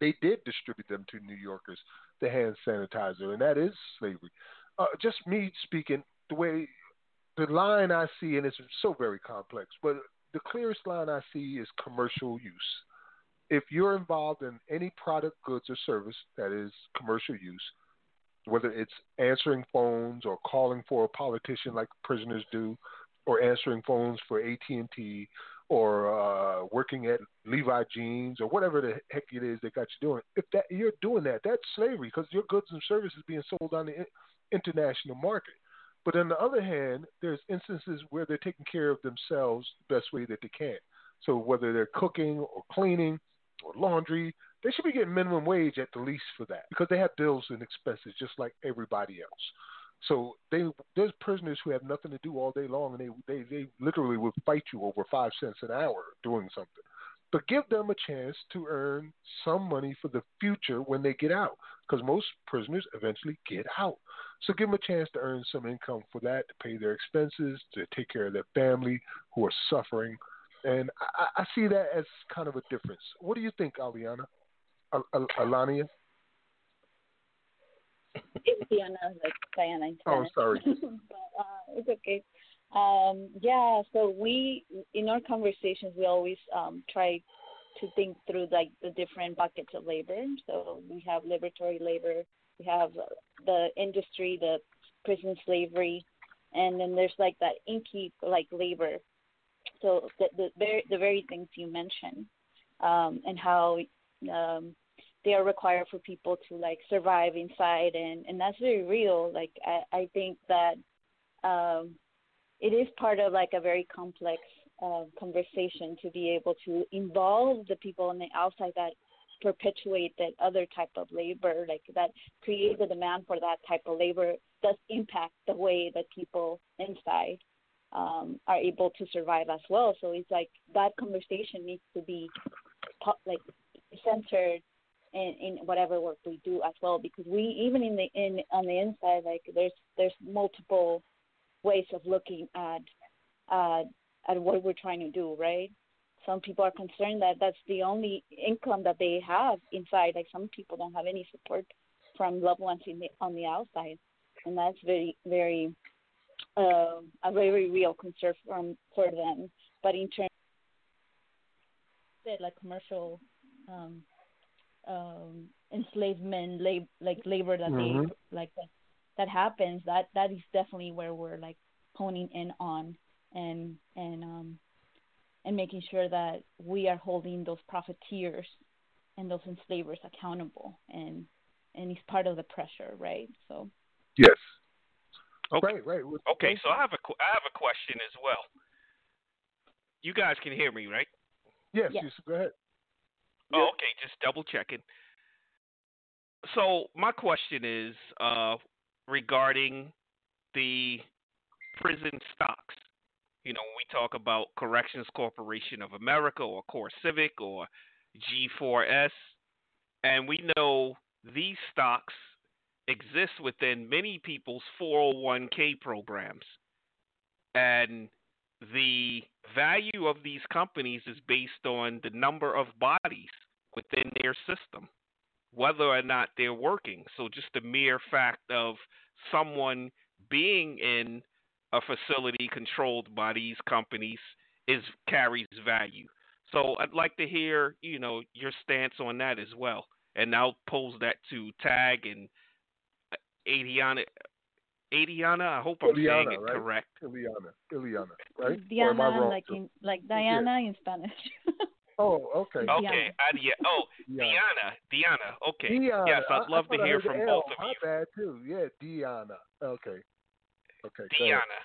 They did distribute them to New Yorkers, the hand sanitizer, and that is slavery. Uh, just me speaking, the way the line I see, and it's so very complex, but the clearest line I see is commercial use. If you're involved in any product, goods, or service that is commercial use, whether it's answering phones or calling for a politician like prisoners do, or answering phones for AT&T, or uh, working at Levi Jeans, or whatever the heck it is they got you doing. If that you're doing that, that's slavery because your goods and services being sold on the international market. But on the other hand, there's instances where they're taking care of themselves the best way that they can. So whether they're cooking or cleaning or laundry, they should be getting minimum wage at the least for that because they have bills and expenses just like everybody else. So they there's prisoners who have nothing to do all day long and they they, they literally would fight you over five cents an hour doing something. But give them a chance to earn some money for the future when they get out because most prisoners eventually get out. So give them a chance to earn some income for that, to pay their expenses, to take care of their family who are suffering. And I, I see that as kind of a difference. What do you think, Aliana? Al- Al- Alania?
It's Diana, like Diana
Oh, sorry.
but, uh, it's okay. Um, yeah, so we, in our conversations, we always um, try to think through like the different buckets of labor. So we have liberatory labor, we have the industry, the prison slavery, and then there's like that inky like labor. So the the very the very things you mentioned, um, and how um, they are required for people to like survive inside, and and that's very real. Like I I think that um, it is part of like a very complex uh, conversation to be able to involve the people on the outside that perpetuate that other type of labor, like that create the demand for that type of labor, does impact the way that people inside um, are able to survive as well. So it's like that conversation needs to be like centered in, in whatever work we do as well, because we even in the in on the inside, like there's there's multiple ways of looking at uh, at what we're trying to do, right? Some people are concerned that that's the only income that they have inside. Like some people don't have any support from loved ones in the, on the outside, and that's very, very uh, a very real concern from for them. But in terms of like commercial um, um, enslavement, lab, like labor that
Mhm.
they like that, that happens, that that is definitely where we're like honing in on and and um and making sure that we are holding those profiteers and those enslavers accountable and and it's part of the pressure right so
Yes.
Okay.
Right, right. Well,
Okay, so I have a qu- I have a question as well. You guys can hear me, right?
Yes,
Yes.
yes. go ahead.
Oh, okay, just double checking. So my question is uh, regarding the prison stocks. You know, when we talk about Corrections Corporation of America or Core Civic or G4S, and we know these stocks exist within many people's 401k programs. And the value of these companies is based on the number of bodies within their system, whether or not they're working. So just the mere fact of someone being in a facility controlled by these companies is carries value. So I'd like to hear, you know, your stance on that as well. And I'll pose that to Tag and uh, Adiana. Adiana, I hope I'm saying it
right?
correct.
Ileana. Ileana, right? Or
Diana like in like Diana in Spanish
Oh, okay.
Okay, Adia. Oh, Diana. Diana. Okay.
Diana.
Yes, I'd love
I
to
I
hear from
L.
both of
My
you.
bad too. Yeah, Diana. Okay. Okay. go ahead.
Diana.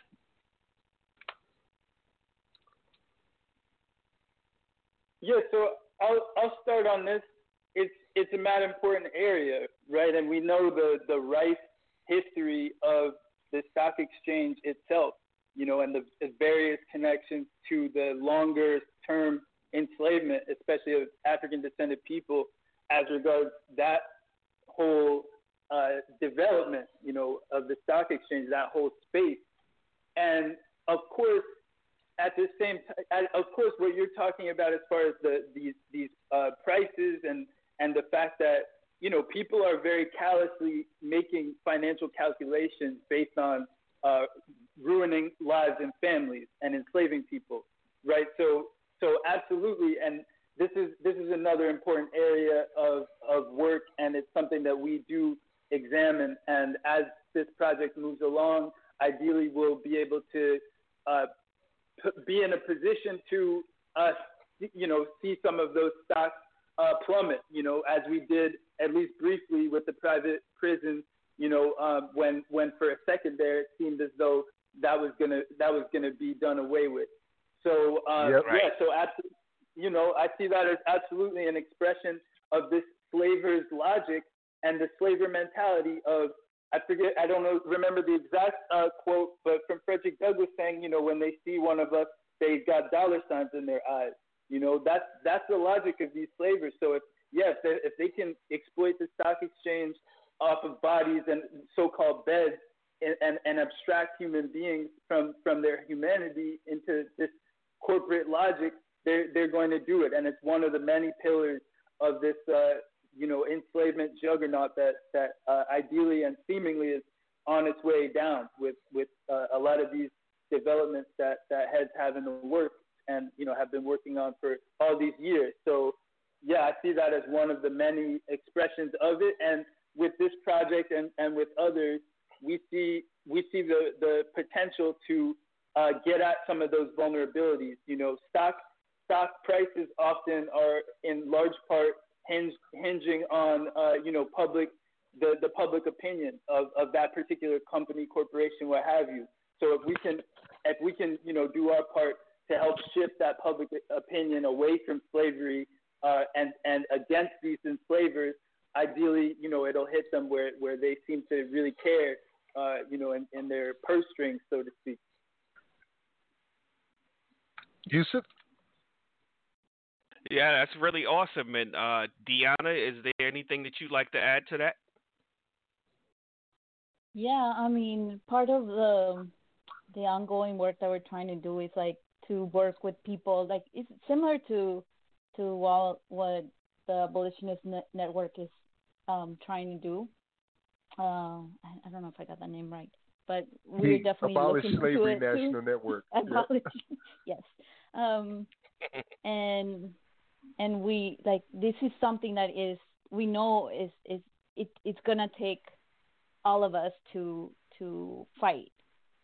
Yeah, so I'll I'll start on this. It's it's a mad important area, right? And we know the the rife history of the stock exchange itself, you know, and the, the various connections to the longer term enslavement, especially of African descended people, as regards that whole uh, development, you know, of the stock exchange, that whole space. And of course, at the same time, of course, what you're talking about as far as the these these uh, prices and and the fact that you know people are very callously making financial calculations based on uh, ruining lives and families and enslaving people, right? So so absolutely, and this is this is another important area of of work, and it's something that we do examine. And as this project moves along, ideally we'll be able to uh, p- be in a position to uh, you know see some of those stocks uh, plummet. You know, as we did at least briefly with the private prison, You know, um, when when for a second there it seemed as though that was gonna that was gonna be done away with. So uh,
Yep.
yeah, so absolutely, you know, I see that as absolutely an expression of this slaver's logic and the slaver mentality of I forget I don't know remember the exact uh, quote, but from Frederick Douglass saying, you know, when they see one of us, they've got dollar signs in their eyes. You know, that's that's the logic of these slavers. So if yes, they, if they can exploit the stock exchange off of bodies and so-called beds and, and, and abstract human beings from from their humanity into this corporate logic, they're they're going to do it, and it's one of the many pillars of this uh, you know enslavement juggernaut that that uh, ideally and seemingly is on its way down with with uh, a lot of these developments that that heads have in the works and you know have been working on for all these years. So yeah, I see that as one of the many expressions of it. And with this project and, and with others, we see we see the, the potential to uh, get at some of those vulnerabilities. You know, stock stock prices often are in large part hinge, hinging on uh, you know public the, the public opinion of, of that particular company, corporation, what have you. So if we can if we can you know do our part to help shift that public opinion away from slavery uh, and and against these enslavers, ideally you know it'll hit them where where they seem to really care, uh, you know, in, in their purse strings, so to speak.
Yusuf?
Yeah, that's really awesome. And uh, Deanna, is there anything that you'd like to add to that?
Yeah, I mean, part of the the ongoing work that we're trying to do is like to work with people. Like it's similar to to what what the abolitionist net- network is um, trying to do. Uh, I, I don't know if I got that name right, but we're
The
definitely
Abolish
looking
Slavery
into it.
National Network.
Abolish, yes. Um, and and we like this is something that is we know is is it it's gonna take all of us to to fight.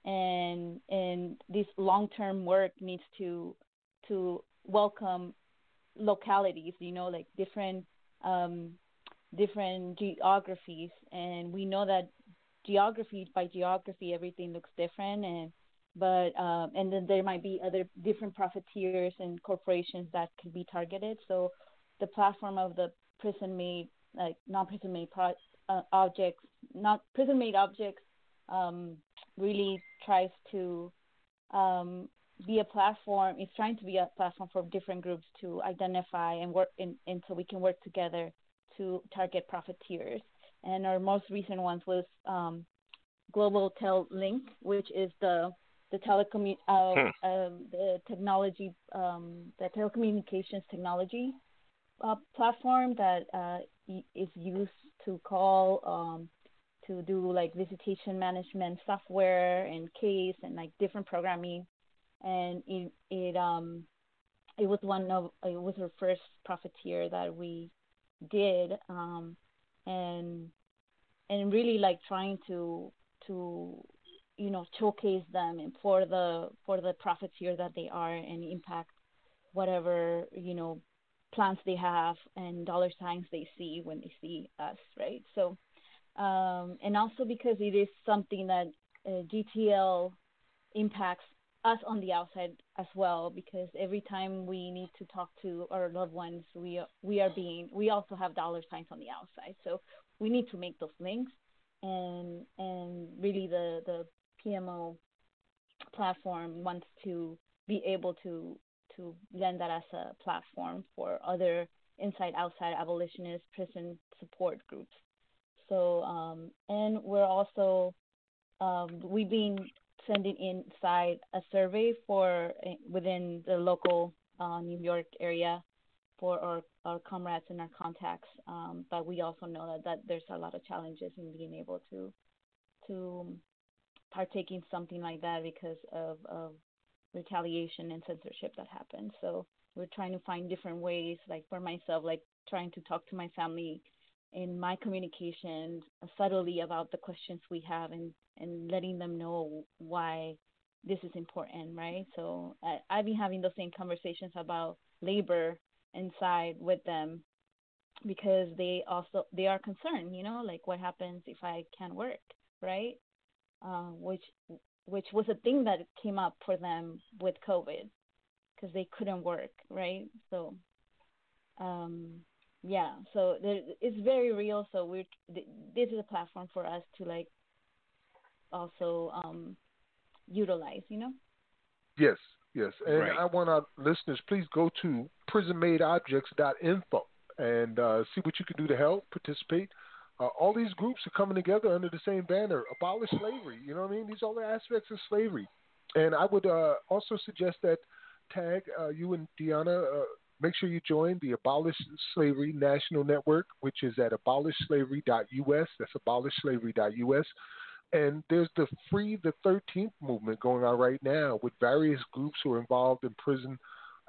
And and this long term work needs to to welcome localities you know like different um different geographies. And we know that geography by geography everything looks different. And but um and then there might be other different profiteers and corporations that could be targeted. So the platform of the prison made like non prison made pro- uh, objects not prison made objects um really tries to um be a platform it's trying to be a platform for different groups to identify and work in and so we can work together to target profiteers. And our most recent ones was um global tel link which is the the telecommu uh,
Hmm.
um, the technology um the telecommunications technology uh, platform that uh, is used to call um, to do like visitation management software and case and like different programming and it it um it was one of it was our first profiteer that we did um and and really like trying to to you know showcase them and for the for the profiteer that they are and impact whatever you know plans they have and dollar signs they see when they see us, right? So, um, and also because it is something that uh, GTL impacts us on the outside as well because every time we need to talk to our loved ones we we are being we also have dollar signs on the outside so we need to make those links and and really the the PMO platform wants to be able to to lend that as a platform for other inside outside abolitionist prison support groups so um and we're also um we've been sending inside a survey for eh, within the local uh, New York area for our, our comrades and our contacts. Um, but we also know that, that there's a lot of challenges in being able to to partake in something like that because of, of retaliation and censorship that happens. So we're trying to find different ways, like for myself, like trying to talk to my family in my communication subtly about the questions we have and and letting them know why this is important, right? So I, I've been having those same conversations about labor inside with them because they also they are concerned, you know, like what happens if I can't work, right? Uh, which which was a thing that came up for them with COVID because they couldn't work, right? So um, yeah, so there, it's very real. So we're this is a platform for us to like also um, utilize, you know?
Yes, yes. And
Right.
I want our listeners, please go to prisonmadeobjects.info and uh, see what you can do to help, participate. Uh, all these groups are coming together under the same banner, abolish slavery. You know what I mean? These are all the aspects of slavery. And I would uh, also suggest that tag uh, you and Deanna. Uh, make sure you join the Abolish Slavery National Network, which is at abolishslavery.us. That's abolishslavery.us. And there's the Free the 13th movement going on right now with various groups who are involved in prison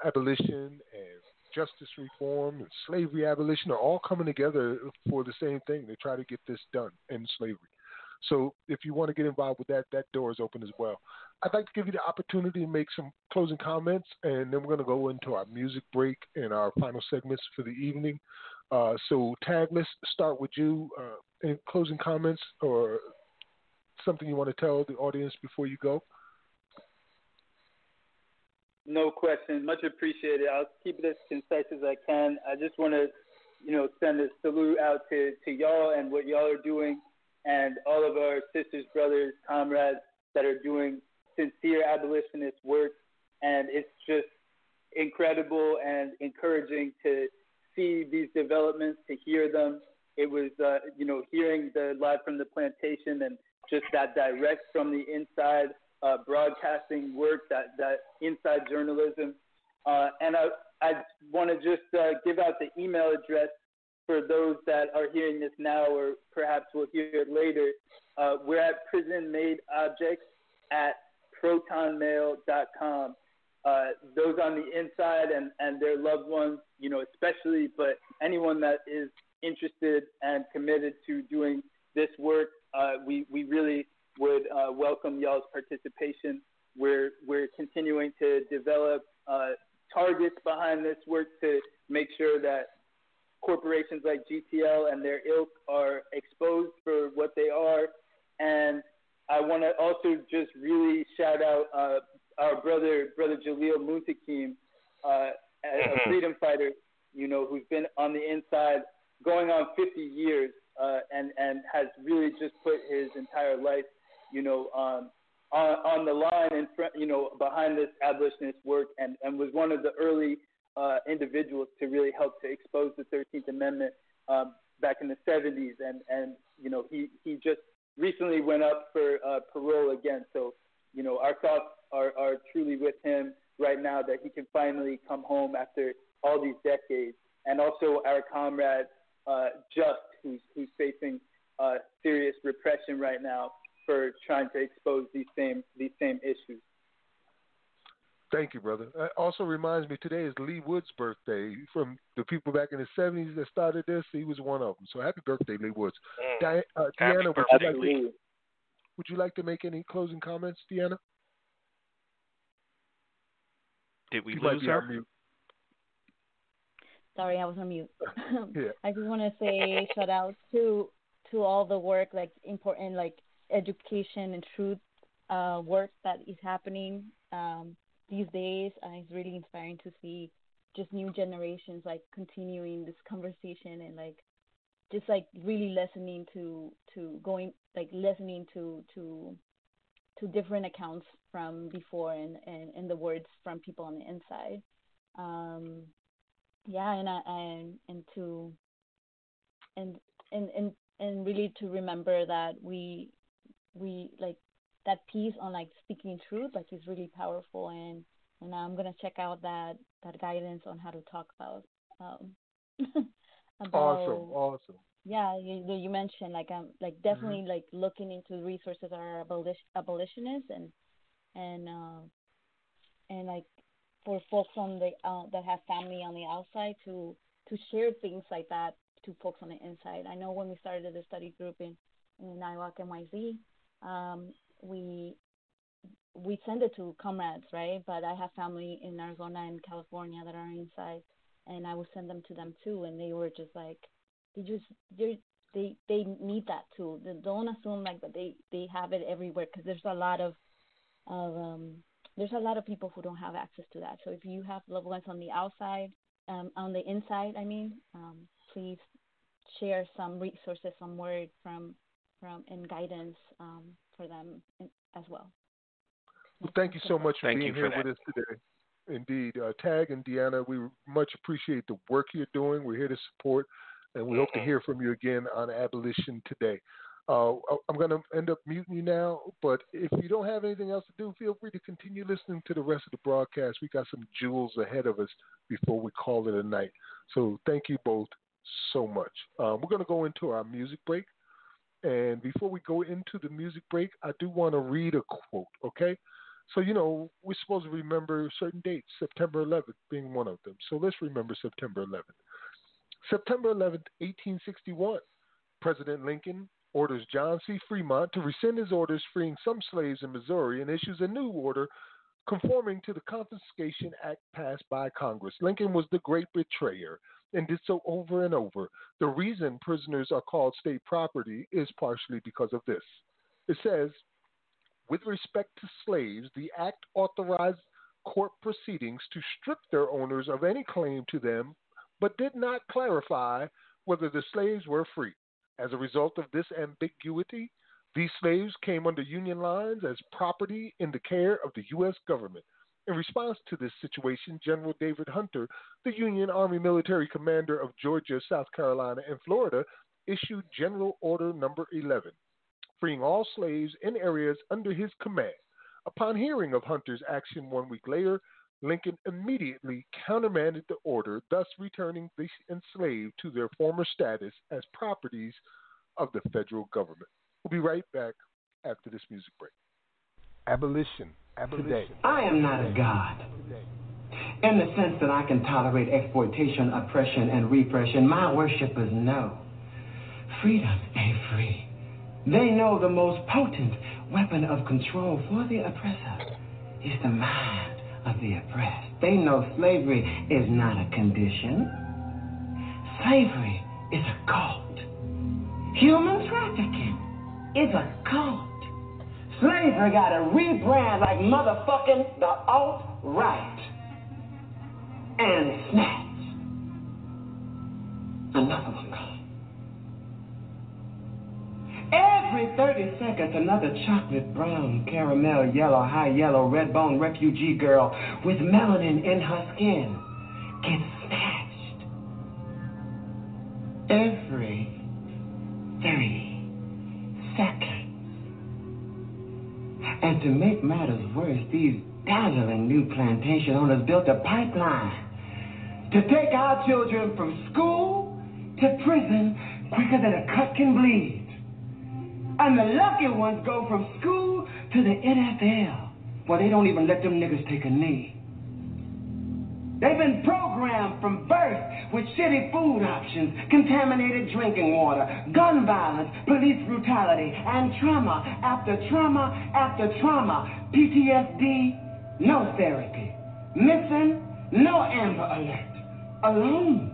abolition and justice reform and slavery abolition are all coming together for the same thing. They try to get this done in slavery. So if you want to get involved with that, that door is open as well. I'd like to give you the opportunity to make some closing comments, and then we're going to go into our music break and our final segments for the evening. Uh, so, Tag, let's start with you. Uh, any closing comments or something you want to tell the audience before you go?
No question. Much appreciated. I'll keep it as concise as I can. I just want to, you know, send a salute out to, to y'all and what y'all are doing and all of our sisters, brothers, comrades that are doing sincere abolitionist work. And it's just incredible and encouraging to see these developments, to hear them. It was, uh, you know, hearing the live from the plantation and just that direct from the inside uh, broadcasting work, that, that inside journalism. Uh, and I, I want to just uh, give out the email address for those that are hearing this now or perhaps will hear it later. Uh, we're at prisonmadeobjects at protonmail.com. Uh, those on the inside and, and their loved ones, you know, especially, but anyone that is interested and committed to doing this work, uh, we, we really would uh, welcome y'all's participation. We're, we're continuing to develop uh, targets behind this work to make sure that corporations like GTL and their ilk are exposed for what they are. And I want to also just really shout out uh, our brother, brother Jalil Muntaqim, uh, a freedom fighter, you know, who's been on the inside going on 50 years uh, and, and has really just put his entire life, you know, um, on, on the line in front, you know, behind this abolitionist work and, and was one of the early uh, individuals to really help to expose the 13th Amendment um, back in the 70s. And, and, you know, he, he just recently went up for uh, parole again. So, you know, our thoughts are, are truly with him right now that he can finally come home after all these decades. And also our comrade, uh, Just, who's, who's facing uh, serious repression right now for trying to expose these same, these same issues.
Thank you, brother. It also reminds me today is Lee Wood's birthday. From the people back in the '70s that started this, he was one of them. So happy birthday, Lee Woods. Di- uh,
Happy
Deanna, would
birthday,
you, like
Lee.
to, would you like to make any closing comments, Deanna?
Did we
You
lose
be
her?
Sorry, I was on mute.
yeah.
I just want to say shout out to to all the work, like important, like education and truth uh, work that is happening um, these days. Uh, it's really inspiring to see just new generations like continuing this conversation and like just like really listening to to going like listening to to to different accounts from before and and, and the words from people on the inside um yeah and I, and and to and and and and really to remember that we we like that piece on like speaking truth like is really powerful and and I'm gonna check out that that guidance on how to talk about um about
Awesome, awesome.
yeah you you mentioned like I'm like definitely
Mm-hmm.
like looking into resources that are abolition abolitionists and and uh and like for folks on the uh, that have family on the outside to to share things like that to folks on the inside. I know when we started the study group in in Niwak NYZ, um, we we send it to comrades, right? But I have family in Arizona and California that are inside, and I would send them to them too, and they were just like, they just they they they need that too. They don't assume like that they they have it everywhere because there's a lot of of um there's a lot of people who don't have access to that. So if you have loved ones on the outside, um, on the inside, I mean, um, please share some resources, some word from from and guidance um, for them as well.
Well, thank you so much for
Thank
being here
for
with us today. Indeed. Uh, Tag and Deanna, we much appreciate the work you're doing. We're here to support, and we hope to hear from you again on Abolition today. Uh, I'm going to end up muting you now, but if you don't have anything else to do, feel free to continue listening to the rest of the broadcast. We got some jewels ahead of us before we call it a night. So thank you both so much. Um, we're going to go into our music break. And before we go into the music break, I do want to read a quote, okay? So, you know, we're supposed to remember certain dates, September 11th being one of them. So let's remember September 11th. September 11th, 1861, President Lincoln orders John C. Fremont to rescind his orders freeing some slaves in Missouri and issues a new order conforming to the Confiscation Act passed by Congress. Lincoln was the great betrayer and did so over and over. The reason prisoners are called state property is partially because of this. It says, with respect to slaves, the act authorized court proceedings to strip their owners of any claim to them, but did not clarify whether the slaves were free. As a result of this ambiguity, these slaves came under Union lines as property in the care of the U.S. government. In response to this situation, General David Hunter, the Union Army military commander of Georgia, South Carolina, and Florida, issued General Order Number 11, freeing all slaves in areas under his command. Upon hearing of Hunter's action one week later, Lincoln immediately countermanded the order, thus returning the enslaved to their former status as properties of the federal government. We'll be right back after this music break.
Abolition. Today.
I am not a god. In the sense that I can tolerate exploitation, oppression, and repression, my worshippers know freedom ain't free. They know the most potent weapon of control for the oppressor is the mind of the oppressed. They know slavery is not a condition. Slavery is a cult. Human trafficking is a cult. Slavery got to rebrand like motherfucking the alt-right. And snatch. another a cult. Every 30 seconds, another chocolate brown, caramel yellow, high yellow, red bone refugee girl with melanin in her skin gets worse, these dazzling new plantation owners built a pipeline to take our children from school to prison quicker than a cut can bleed. And the lucky ones go from school to the NFL, where they don't even let them niggas take a knee. They've been programmed from birth with shitty food options, contaminated drinking water, gun violence, police brutality, and trauma after trauma after trauma. PTSD, no therapy. Missing, no Amber Alert. Alone.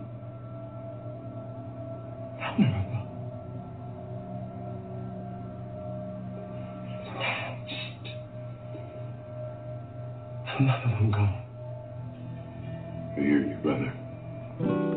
None of them gone.
Hear you, brother.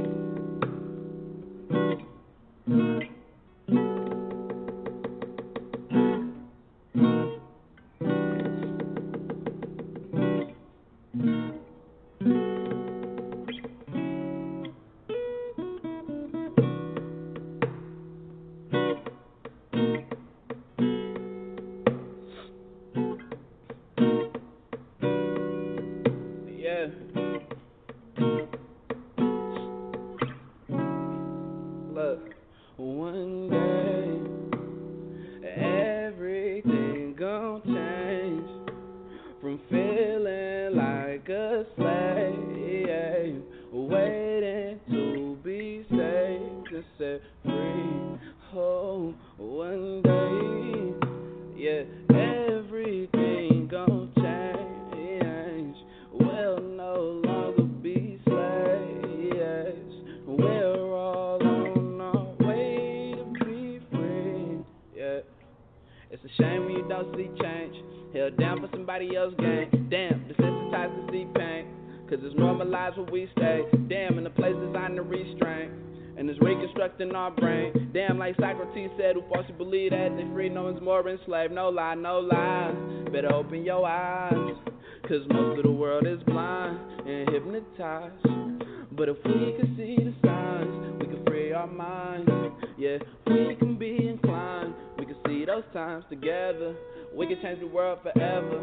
Times together. We can change the world forever.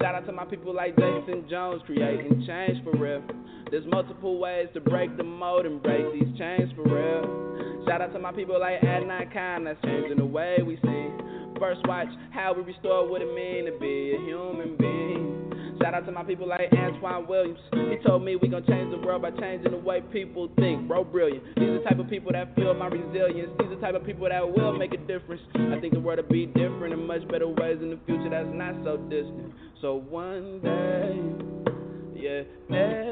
Shout out to my people like Jason Jones, creating change for real. There's multiple ways to break the mold and break these chains for real. Shout out to my people like Adnan Khan, that's changing the way we see. First, watch how we restore what it mean to be a human being. Shout out to my people like Antoine Williams. He told me we gon' change the world by changing the way people think. Bro, brilliant. These are the type of people that feel my resilience. These are the type of people that will make a difference. I think the world will be different in much better ways in the future that's not so distant. So one day, yeah,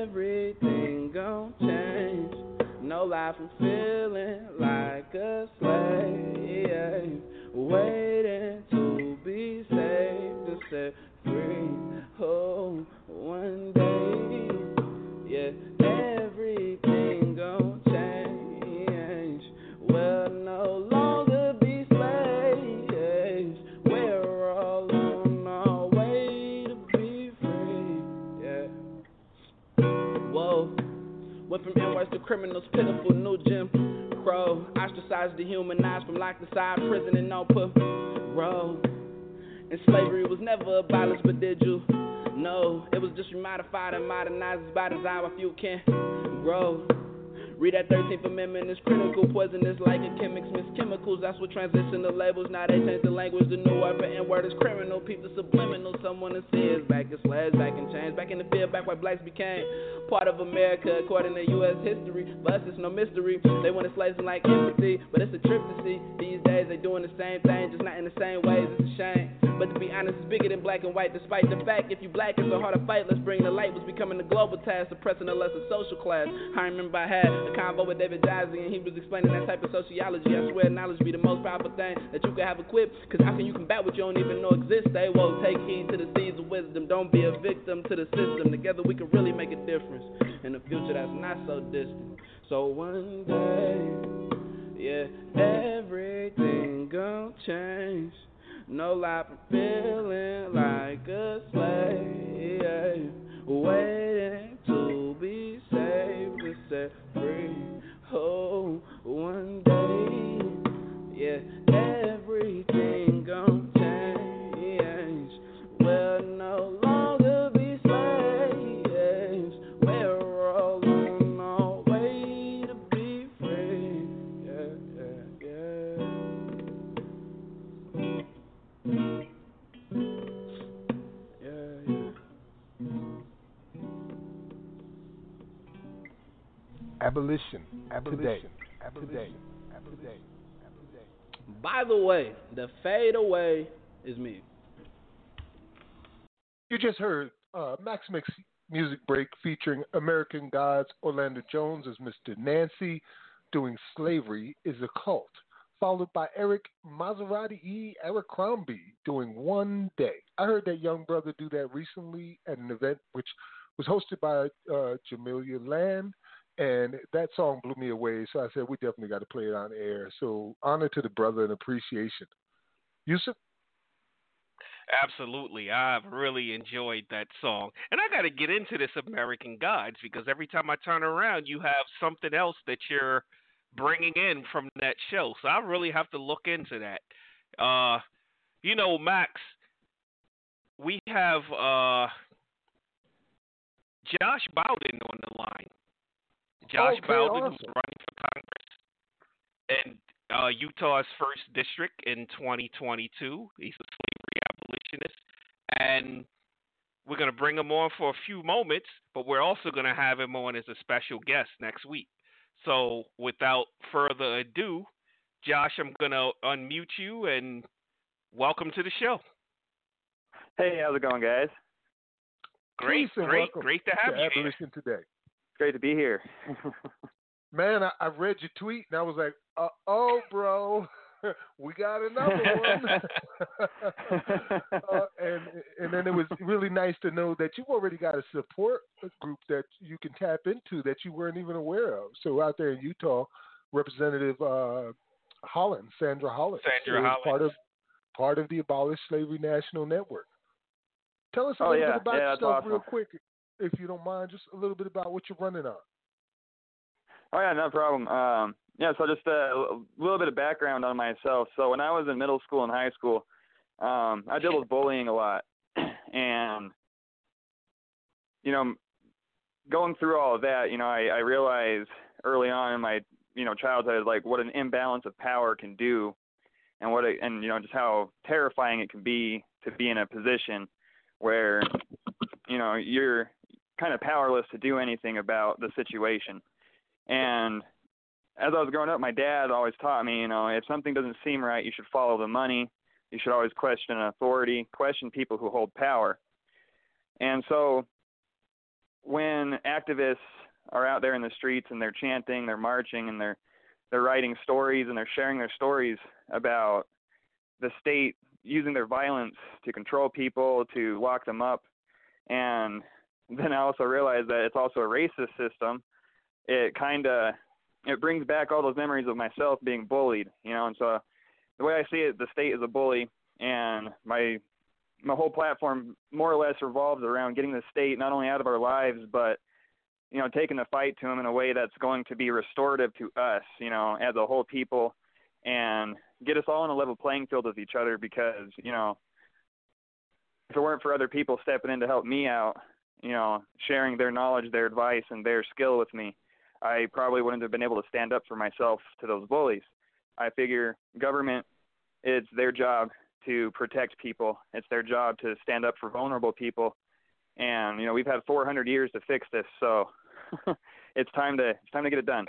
everything gon' change. No lie from feeling like a slave. yeah. Waiting to be saved and set free. Oh, one day, yeah, everything gon' change. We'll no longer be slaves. We're all on our way to be free. Yeah. Whoa. Went from N-words to criminals, pitiful new Jim Crow. Ostracized, dehumanized from locked inside prison and no parole. And slavery was never abolished, but did you? No, it was just remodified and modernized by design where few can grow. Read that 13th Amendment, it's critical, poisonous like a chemics, mix chemicals. That's what transition the labels. Now they change the language. The new word for word is criminal. People subliminal. Someone is back in slaves, back in chains, back in the field, back where blacks became part of America according to U.S. history. But it's no mystery. They want to slaves and like empathy, but it's a trip to see. These days they're doing the same thing, just not in the same ways. It's a shame. But to be honest, it's bigger than black and white. Despite the fact, if you black, it's so hard to fight. Let's bring the light. Was becoming a global task, suppressing a lesser social class. I remember I had a convo with David Jazzy, and he was explaining that type of sociology. I swear, knowledge be the most powerful thing that you can have equipped. Cause how can you combat what you don't even know exists? They will take heed to the seeds of wisdom. Don't be a victim to the system. Together we can really make a difference in a future that's not so distant. So one day, yeah, everything gon' change. No lie from feeling like a slave. Waiting to be saved and set free. Oh, one day, yeah,
Abolition.
Abolition.
Today.
Abolition.
Today.
Today.
By the way, the fade away is me.
You just heard uh, Max Mix Music Break featuring American Gods Orlando Jones as Mr. Nancy doing Slavery is a Cult, followed by Eric Maserati E. Eric Crombie doing One Day. I heard that young brother do that recently at an event which was hosted by uh, Jamelia Land, and that song blew me away. So I said we definitely got to play it on air. So honor to the brother and appreciation. Yusuf.
Absolutely. I've really enjoyed that song. And I got to get into this American Gods because every time I turn around, you have something else that you're bringing in from that show. So I really have to look into that. Uh, you know, Max, we have uh, Josh Bowden on the line. Josh
okay,
Bowden,
awesome.
who's running for Congress in uh, Utah's first district in 2022. He's a slavery abolitionist, and we're going to bring him on for a few moments, but we're also going to have him on as a special guest next week. So, without further ado, Josh, I'm going to unmute you and welcome to the show.
Hey, how's it going, guys?
Great,
Peace
great, great to have
to
you here.
Abolition today.
Great to be here.
Man, I, I read your tweet and I was like, uh oh, bro, we got another one. uh, and and then it was really nice to know that you've already got a support group that you can tap into that you weren't even aware of. So out there in Utah, Representative uh, Holland, Sandra Holland,
Sandra
is
Holland.
part of part of the Abolish Slavery National Network. Tell us a
Oh,
little
yeah.
bit about
Yeah, that's
yourself, real quick, if you don't mind. Just a little bit about what you're running on.
Oh yeah, no problem. Um, yeah, so just a little bit of background on myself. So when I was in middle school and high school, um, I dealt with bullying a lot, and you know, going through all of that, you know, I, I realized early on in my you know childhood like what an imbalance of power can do, and what it, and you know just how terrifying it can be to be in a position where you know you're kind of powerless to do anything about the situation. And as I was growing up, my dad always taught me, you know, if something doesn't seem right, you should follow the money. You should always question authority, question people who hold power. And so when activists are out there in the streets and they're chanting, they're marching, and they're they're writing stories and they're sharing their stories about the state using their violence to control people, to lock them up. And then I also realized that it's also a racist system. It kind of it brings back all those memories of myself being bullied, you know. And so the way I see it, the state is a bully, and my my whole platform more or less revolves around getting the state not only out of our lives, but you know, taking the fight to them in a way that's going to be restorative to us, you know, as a whole people, and get us all on a level playing field with each other. Because you know, if it weren't for other people stepping in to help me out, you know, sharing their knowledge, their advice, and their skill with me, I probably wouldn't have been able to stand up for myself to those bullies. I figure government, it's their job to protect people. It's their job to stand up for vulnerable people. And you know, we've had 400 years to fix this, so it's time to it's time to get it done.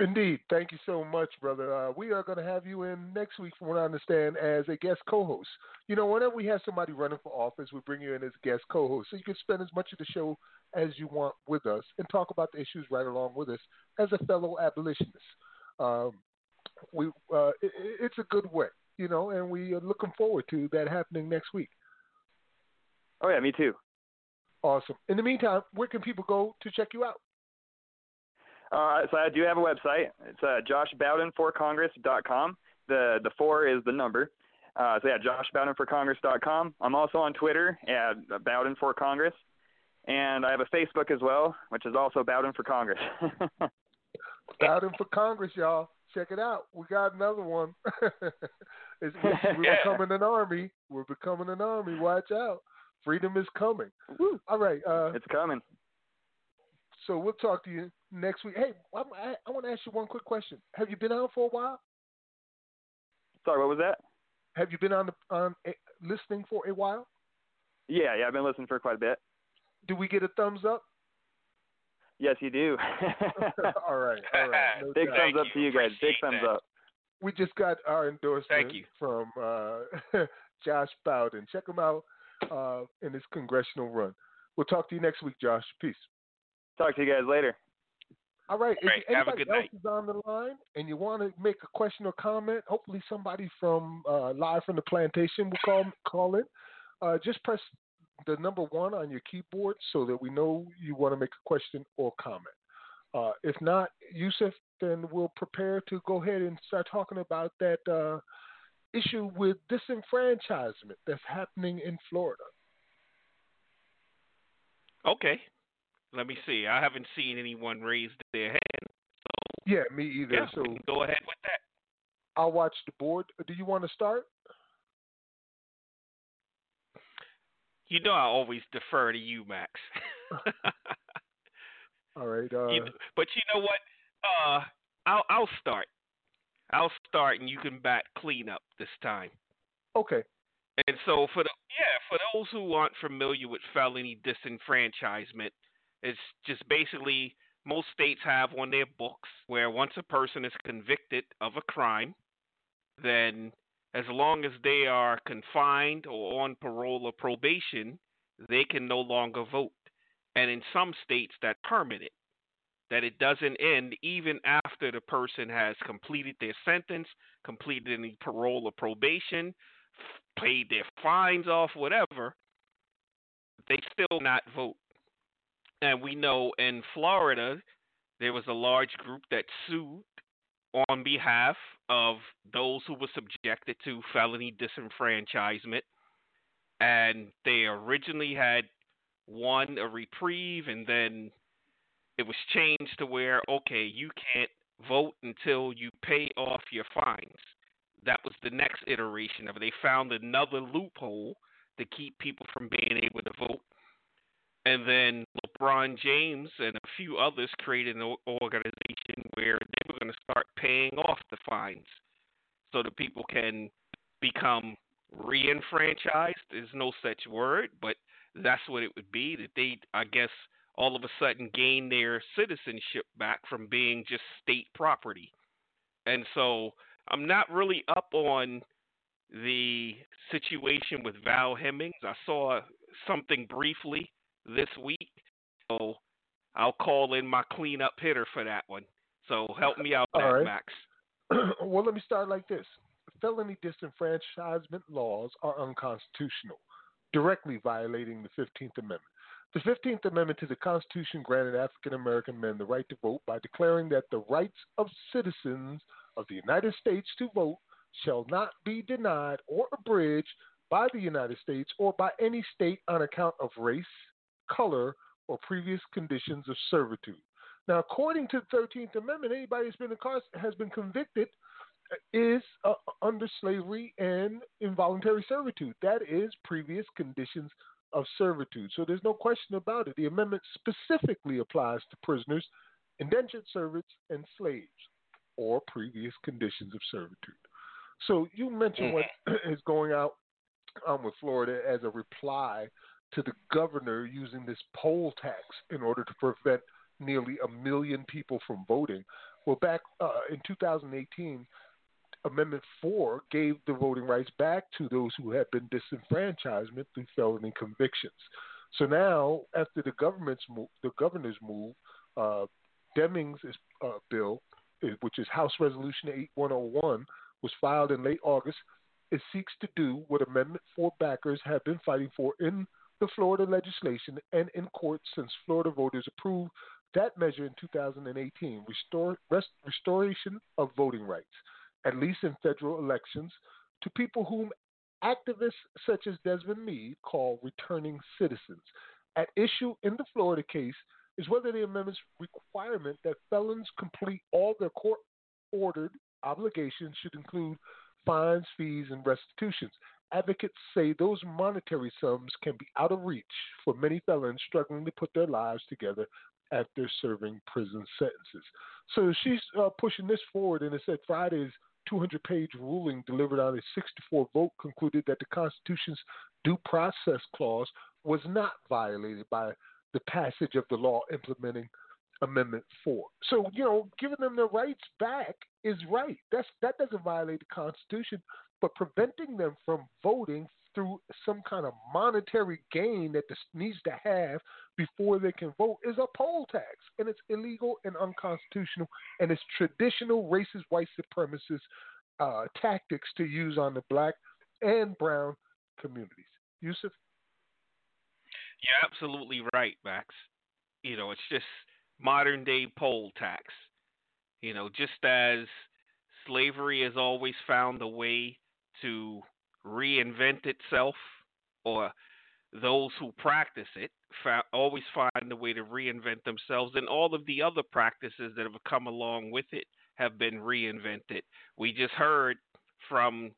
Indeed. Thank you so much, brother. Uh, we are going to have you in next week, from what I understand, as a guest co host. You know, whenever we have somebody running for office, we bring you in as a guest co host. So you can spend as much of the show as you want with us and talk about the issues right along with us as a fellow abolitionist. Um, we uh, it, It's a good way, you know, and we are looking forward to that happening next week.
Oh, yeah, me too.
Awesome. In the meantime, where can people go to check you out?
Uh, so I do have a website. It's uh, joshbowdenforcongress.com. The the four is the number. Uh, so yeah, joshbowdenforcongress.com. I'm also on Twitter at Bowden for Congress, and I have a Facebook as well, which is also Bowden for Congress.
Bowden for Congress, y'all. Check it out. We got another one. it's, we're becoming an army. We're becoming an army. Watch out. Freedom is coming. All right. Uh,
it's coming.
So we'll talk to you next week. Hey, I, I, I want to ask you one quick question. Have you been on for a while?
Sorry, what was that?
Have you been on the, on a, listening for a while?
Yeah, yeah, I've been listening for quite a bit.
Do we get a thumbs up?
Yes, you do.
all right, all right. No
Big
doubt.
thumbs up to you guys. Big thumbs up.
We just got our endorsement
Thank you.
from uh, Josh Bowden. Check him out uh, in his congressional run. We'll talk to you next week, Josh. Peace.
Talk to you guys later.
All right.
All right.
If
Have a
anybody
good
else
night.
is on the line and you want to make a question or comment, hopefully somebody from uh, live from the plantation will call call in. Uh, just press the number one on your keyboard so that we know you want to make a question or comment. Uh, if not, Yusuf, then we'll prepare to go ahead and start talking about that uh, issue with disenfranchisement that's happening in Florida.
Okay. Let me see. I haven't seen anyone raise their hand.
Yeah, me either.
Yeah,
so
go ahead with that.
I'll watch the board. Do you want to start?
You know I always defer to you, Max.
All right. Uh,
You- but you know what? Uh, I'll I'll start. I'll start, and you can back clean up this time.
okay.
And so for the yeah, for those who aren't familiar with felony disenfranchisement, it's just basically most states have on their books where once a person is convicted of a crime, then as long as they are confined or on parole or probation, they can no longer vote. And in some states that permanent. That it doesn't end even after the person has completed their sentence, completed any parole or probation, paid their fines off, whatever, they still not vote. And we know in Florida, there was a large group that sued on behalf of those who were subjected to felony disenfranchisement. And they originally had won a reprieve, and then it was changed to where, okay, you can't vote until you pay off your fines that was the next iteration of it. They found another loophole to keep people from being able to vote. And then LeBron James and a few others created an organization where they were going to start paying off the fines so that people can become re-enfranchised. There's no such word, but that's what it would be. That they, I guess, all of a sudden gain their citizenship back from being just state property. And so I'm not really up on the situation with Val Demings. I saw something briefly this week, so I'll call in my cleanup hitter for that one. So help me out,
right.
Max.
well, let me start like this. Felony disenfranchisement laws are unconstitutional, directly violating the 15th Amendment. The 15th Amendment to the Constitution granted African American men the right to vote by declaring that the rights of citizens of the United States to vote shall not be denied or abridged by the United States or by any state on account of race, color, or previous conditions of servitude. Now, according to the 13th Amendment, anybody that's been incarcerated has been convicted is uh, under slavery and involuntary servitude. That is previous conditions of servitude. So there's no question about it. The amendment specifically applies to prisoners, indentured servants, and slaves, or previous conditions of servitude. So you mentioned what is going out um, with Florida as a reply to the governor using this poll tax in order to prevent nearly a million people from voting. Well, back uh, in 2018, Amendment 4 gave the voting rights back to those who had been disenfranchisement through felony convictions. So now, after the government's move, the governor's move, uh, Demings' uh, bill, eh, which is House Resolution 8101, was filed in late August. It seeks to do what Amendment 4 backers have been fighting for in the Florida legislation and in court since Florida voters approved that measure in 2018, restore, rest, restoration of voting rights, at least in federal elections, to people whom activists such as Desmond Meade call returning citizens. At issue in the Florida case is whether the amendment's requirement that felons complete all their court ordered obligations should include fines, fees, and restitutions. Advocates say those monetary sums can be out of reach for many felons struggling to put their lives together after serving prison sentences. So she's uh, pushing this forward, and it said Friday's 200 page ruling delivered on a 64 vote concluded that the Constitution's due process clause was not violated by the passage of the law implementing Amendment 4. So, you know, giving them their rights back is right. That's that doesn't violate the Constitution, but preventing them from voting through some kind of monetary gain that this needs to have before they can vote is a poll tax, and it's illegal and unconstitutional, and it's traditional racist white supremacist uh, tactics to use on the black and brown communities. Yusuf?
You're absolutely right, Max. You know, it's just modern day poll tax. You know, just as slavery has always found a way to reinvent itself, or those who practice it always find a way to reinvent themselves, and all of the other practices that have come along with it have been reinvented. We just heard from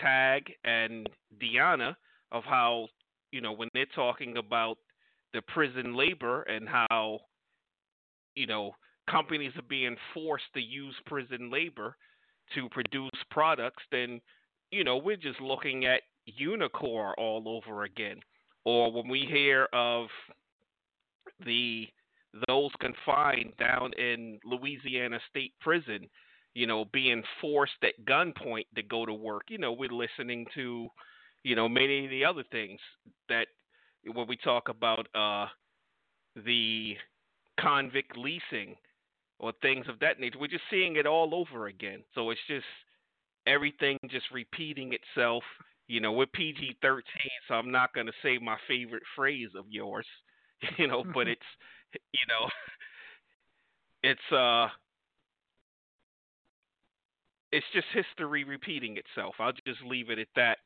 Tag and Deanna of how, you know, when they're talking about the prison labor and how, you know, companies are being forced to use prison labor to produce products, then, you know, we're just looking at Unicor all over again. Or when we hear of the those confined down in Louisiana State Prison, you know, being forced at gunpoint to go to work. You know, we're listening to, you know, many of the other things that when we talk about uh, the convict leasing or things of that nature, we're just seeing it all over again. So it's just everything just repeating itself. You know, we're PG 13, so I'm not going to say my favorite phrase of yours, you know, but it's, you know, it's, uh, it's just history repeating itself. I'll just leave it at that.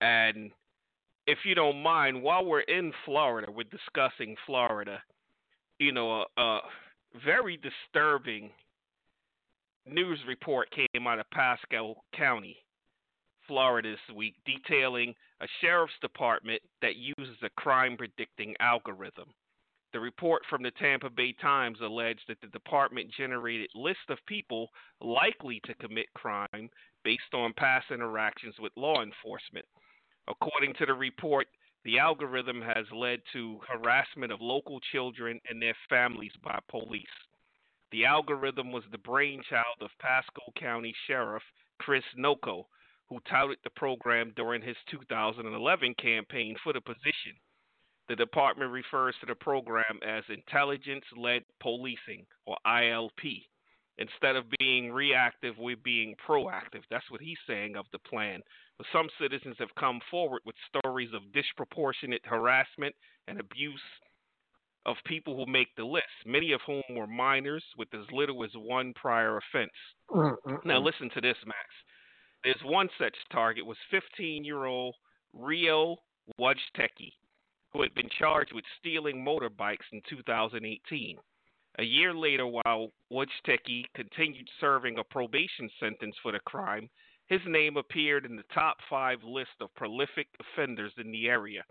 And if you don't mind, while we're in Florida, we're discussing Florida. You know, a, a very disturbing news report came out of Pasco County, Florida this week, detailing a sheriff's department that uses a crime predicting algorithm. The report from the Tampa Bay Times alleged that the department generated lists of people likely to commit crime based on past interactions with law enforcement. According to the report, the algorithm has led to harassment of local children and their families by police. The algorithm was the brainchild of Pasco County Sheriff Chris Nocco, who touted the program during his 2011 campaign for the position. The department refers to the program as Intelligence Led Policing, or ILP. Instead of being reactive, we're being proactive. That's what he's saying of the plan. But some citizens have come forward with stories of disproportionate harassment and abuse of people who make the list, many of whom were minors with as little as one prior offense.
Mm-hmm.
Now, listen to this, Max. There's one such target was 15-year-old Rio Wojtecki who had been charged with stealing motorbikes in 2018. A year later, while Wojtecki continued serving a probation sentence for the crime, his name appeared in the top five list of prolific offenders in the area.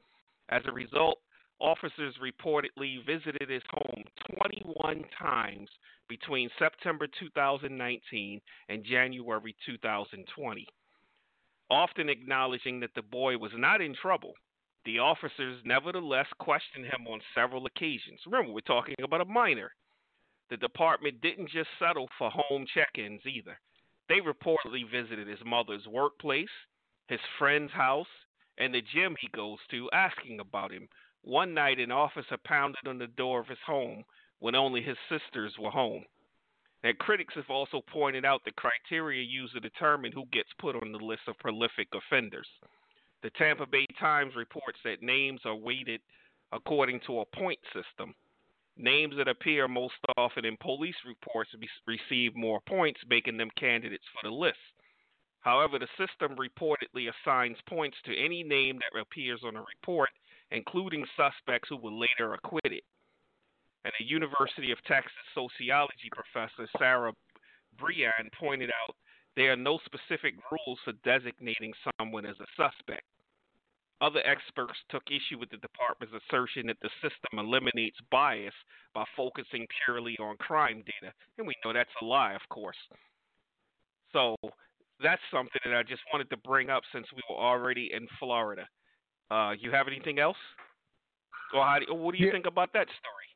As a result, officers reportedly visited his home 21 times between September 2019 and January 2020, often acknowledging that the boy was not in trouble the officers nevertheless questioned him on several occasions. Remember, we're talking about a minor. The department didn't just settle for home check ins either. They reportedly visited his mother's workplace, his friend's house, and the gym he goes to, asking about him. One night, an officer pounded on the door of his home when only his sisters were home. And critics have also pointed out the criteria used to determine who gets put on the list of prolific offenders. The Tampa Bay Times reports that names are weighted according to a point system. Names that appear most often in police reports receive more points, making them candidates for the list. However, the system reportedly assigns points to any name that appears on a report, including suspects who were later acquitted. And a University of Texas sociology professor, Sarah Brayne, pointed out there are no specific rules for designating someone as a suspect. Other experts took issue with the department's assertion that the system eliminates bias by focusing purely on crime data. And we know that's a lie, of course. So that's something that I just wanted to bring up since we were already in Florida. Uh, you have anything else? Or how do, what do you
yeah.
think about that story?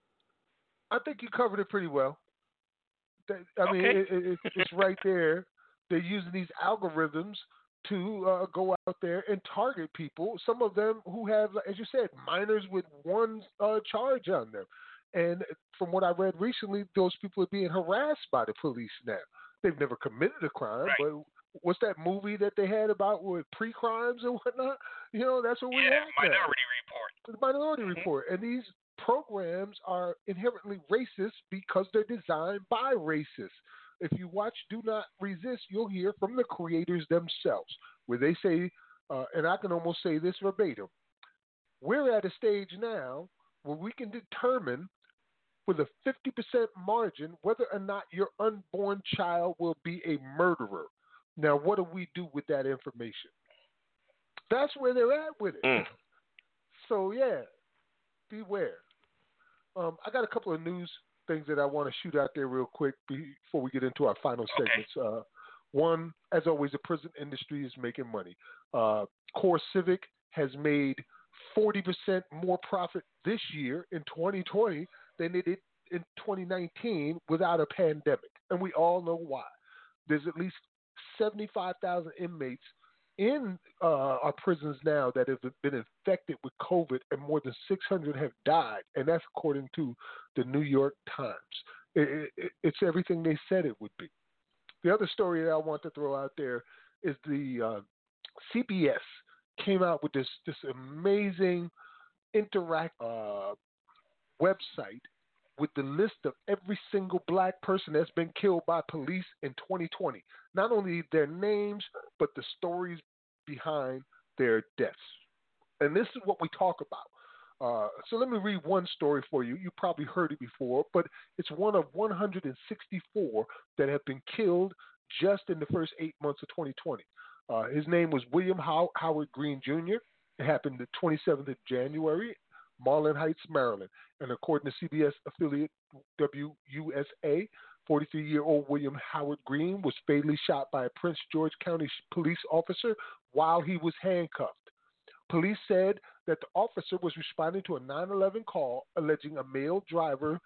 I think you covered it pretty well. I mean, it, it, it's right there. They're using these algorithms to uh, go out there and target people. Some of them who have, as you said, minors with one uh, charge on them. And from what I read recently, those people are being harassed by the police now. They've never committed a crime,
Right.
but what's that movie that they had about with pre-crimes and whatnot? You know, that's what we
Yeah,
have.
Minority Report.
The Minority
Mhm.
Report, and these programs are inherently racist because they're designed by racists. If you watch Do Not Resist, you'll hear from the creators themselves, where they say, uh, and I can almost say this verbatim: We're at a stage now where we can determine with a 50% margin whether or not your unborn child will be a murderer. Now, what do we do with that information? That's where they're at with it. So yeah, beware. Um, I got a couple of news things that I want to shoot out there real quick before we get into our final segments. Uh, one, as always, the prison industry is making money. Uh, Core Civic has made 40% more profit this year in 2020 than it did in 2019 without a pandemic. And we all know why. There's at least 75,000 inmates in uh, our prisons now that have been infected with COVID, and more than 600 have died, and that's according to the New York Times. It, it, it's everything they said it would be. The other story that I want to throw out there is the uh, CBS came out with this this amazing interact uh, website with the list of every single black person that's been killed by police in 2020. Not only their names, but the stories behind their deaths. And this is what we talk about. Uh, so let me read one story for you. You probably heard it before, but it's one of 164 that have been killed just in the first eight months of 2020. Uh, his name was William How- Howard Green Jr. It happened the 27th of January, Marlow Heights, Maryland. And according to CBS affiliate WUSA, 43 year old William Howard Green was fatally shot by a Prince George County police officer while he was handcuffed. Police said that the officer was responding to a 911 call alleging a male driver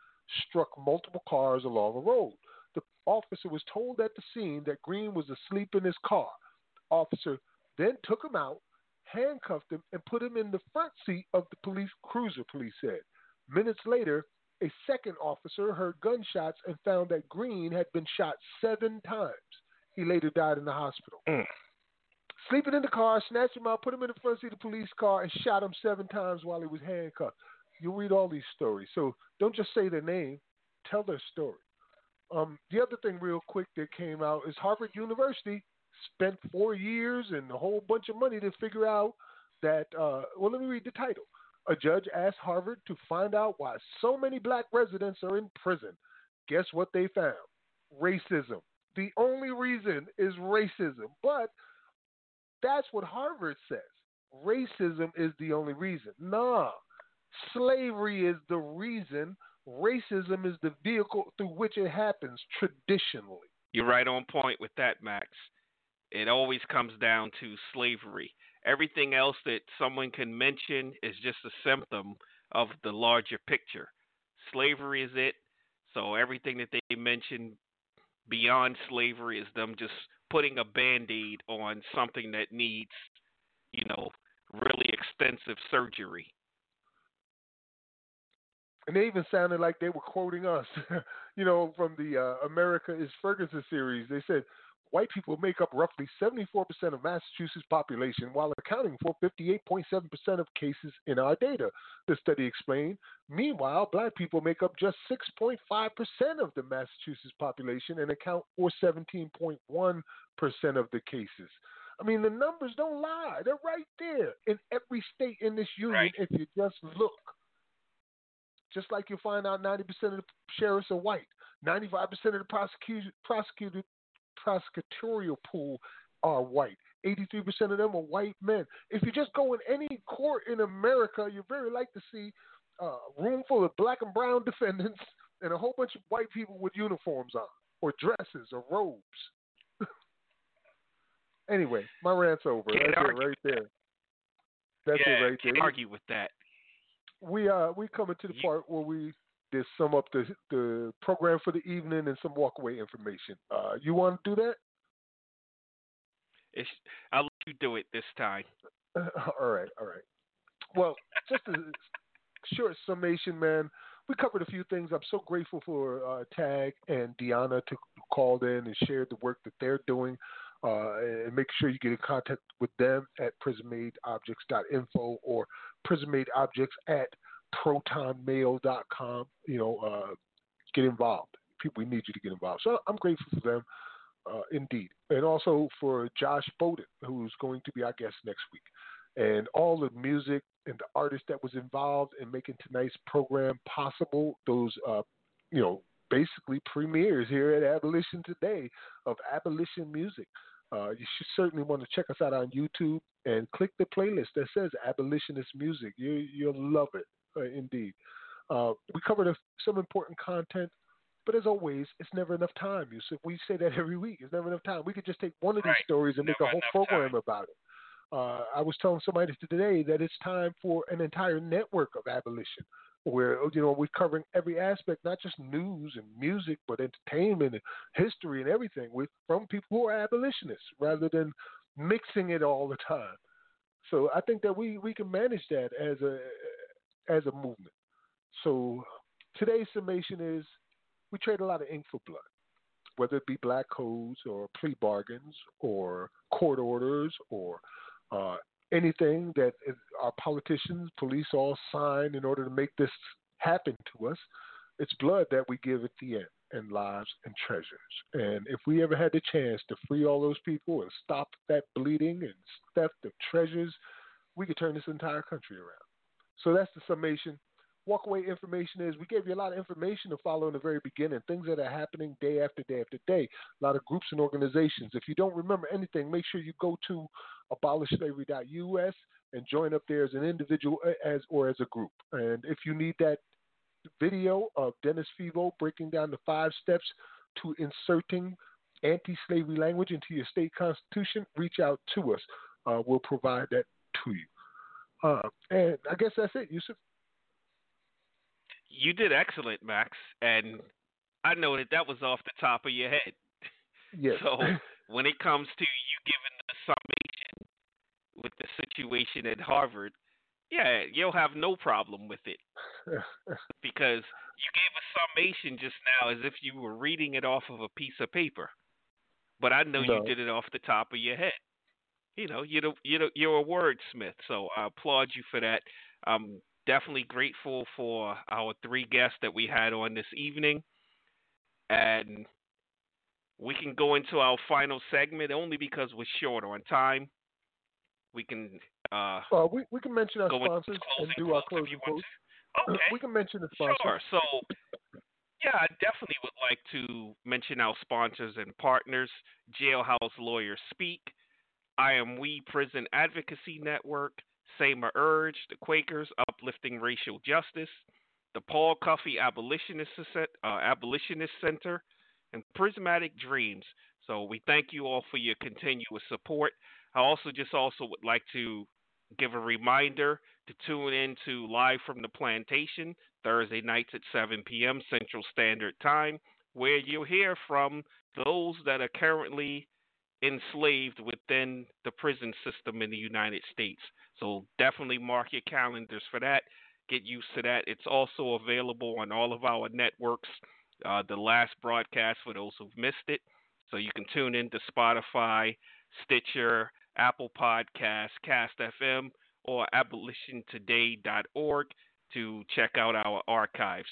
struck multiple cars along a road. The officer was told at the scene that Green was asleep in his car. Officer then took him out, handcuffed him, and put him in the front seat of the police cruiser, police said. Minutes later, a second officer heard gunshots and found that Green had been shot seven times. He later died in the hospital. Sleeping in the car, snatched him out, put him in the front seat of the police car, and shot him seven times while he was handcuffed. You'll read all these stories. So don't just say their name, tell their story. Um, the other thing, real quick, that came out is Harvard University spent four years and a whole bunch of money to figure out that. Uh, well, let me read the title. A judge asked Harvard to find out why so many black residents are in prison. Guess what they found? Racism. The only reason is racism. But that's what Harvard says. Racism is the only reason. Nah. Slavery is the reason. Racism is the vehicle through which it happens traditionally.
You're right on point with that, Max. It always comes down to slavery. Everything else that someone can mention is just a symptom of the larger picture. Slavery is it. So everything that they mention beyond slavery is them just putting a band-aid on something that needs, you know, really extensive surgery.
And they even sounded like they were quoting us, you know, from the uh, America is Ferguson series. They said white people make up roughly 74% of Massachusetts' population while accounting for 58.7% of cases in our data, the study explained. Meanwhile, black people make up just 6.5% of the Massachusetts population and account for 17.1% of the cases. I mean, the numbers don't lie. They're right there in every state in this union if you just look. Just like you find out 90% of the sheriffs are white, 95% of the prosecution, prosecuted prosecutorial pool are white. 83% of them are white men. If you just go in any court in America, you're very likely to see a room full of black and brown defendants and a whole bunch of white people with uniforms on, or dresses, or robes. anyway, my rant's over.
Can't
That's it right there. That's
yeah,
it right
can't
there.
argue with that.
We uh we coming to the part where we just sum up the the program for the evening and some walkaway information. Uh, you want to do that?
It's, I'll let you do it this time.
all right, all right. Well, just a short summation, man. We covered a few things. I'm so grateful for uh, Tag and Deanna to called in and shared the work that they're doing. Uh, and make sure you get in contact with them at prismmadeobjects.info or prismmadeobjects at protonmail.com. You know, uh, get involved. People, we need you to get involved. So I'm grateful for them, uh, indeed. And also for Josh Bowden, who's going to be our guest next week. And all the music and the artist that was involved in making tonight's program possible, those, uh, you know, basically premieres here at Abolition Today of abolition music. Uh, you should certainly want to check us out on YouTube and click the playlist that says Abolitionist Music. You, you'll love it, uh, indeed. Uh, we covered a, some important content, but as always, it's never enough time. Yusuf. We say that every week. It's never enough time. We could just take one of these
right.
stories and
never
make a whole program
time.
about it. Uh, I was telling somebody today that it's time for an entire network of abolition where you know we're covering every aspect, not just news and music, but entertainment and history and everything with from people who are abolitionists, rather than mixing it all the time. So I think that we we can manage that as a as a movement. So today's summation is we trade a lot of ink for blood, whether it be black codes or plea bargains or court orders or uh, anything that our politicians, police all sign in order to make this happen to us, it's blood that we give at the end, and lives and treasures. And if we ever had the chance to free all those people and stop that bleeding and theft of treasures, we could turn this entire country around. So that's the summation. Walkaway information is we gave you a lot of information to follow in the very beginning, things that are happening day after day after day, a lot of groups and organizations. If you don't remember anything, make sure you go to abolishslavery.us and join up there as an individual as or as a group. And if you need that video of Dennis Febo breaking down the five steps to inserting anti-slavery language into your state constitution, reach out to us. Uh, we'll provide that to you. Uh, and I guess that's it, Yusuf.
You did excellent, Max, and I know that that was off the top of your head.
Yes.
So when it comes to you giving the summation with the situation at Harvard, yeah, you'll have no problem with it because you gave a summation just now as if you were reading it off of a piece of paper. But I know
No.
you did it off the top of your head. You know, you're the, you're the, you're a wordsmith, so I applaud you for that. I'm definitely grateful for our three guests that we had on this evening, and we can go into our final segment only because we're short on time. We can uh,
Uh, we, we can mention our sponsors and do our closing quotes.
Okay.
We can mention the sponsors.
Sure. So, yeah, I definitely would like to mention our sponsors and partners Jailhouse Lawyers Speak, I Am We Prison Advocacy Network, Seymour Urge, the Quakers Uplifting Racial Justice, the Paul Cuffe Abolitionist, uh, Abolitionist Center, and Prismatic Dreams. So we thank you all for your continuous support. I also just also would like to give a reminder to tune in to Live from the Plantation Thursday nights at 7 p.m. Central Standard Time, where you'll hear from those that are currently enslaved within the prison system in the United States. So definitely mark your calendars for that. Get used to that. It's also available on all of our networks. Uh, the last broadcast for those who've missed it. So you can tune in to Spotify, Stitcher, Apple Podcasts, Cast FM, or abolitiontoday.org to check out our archives.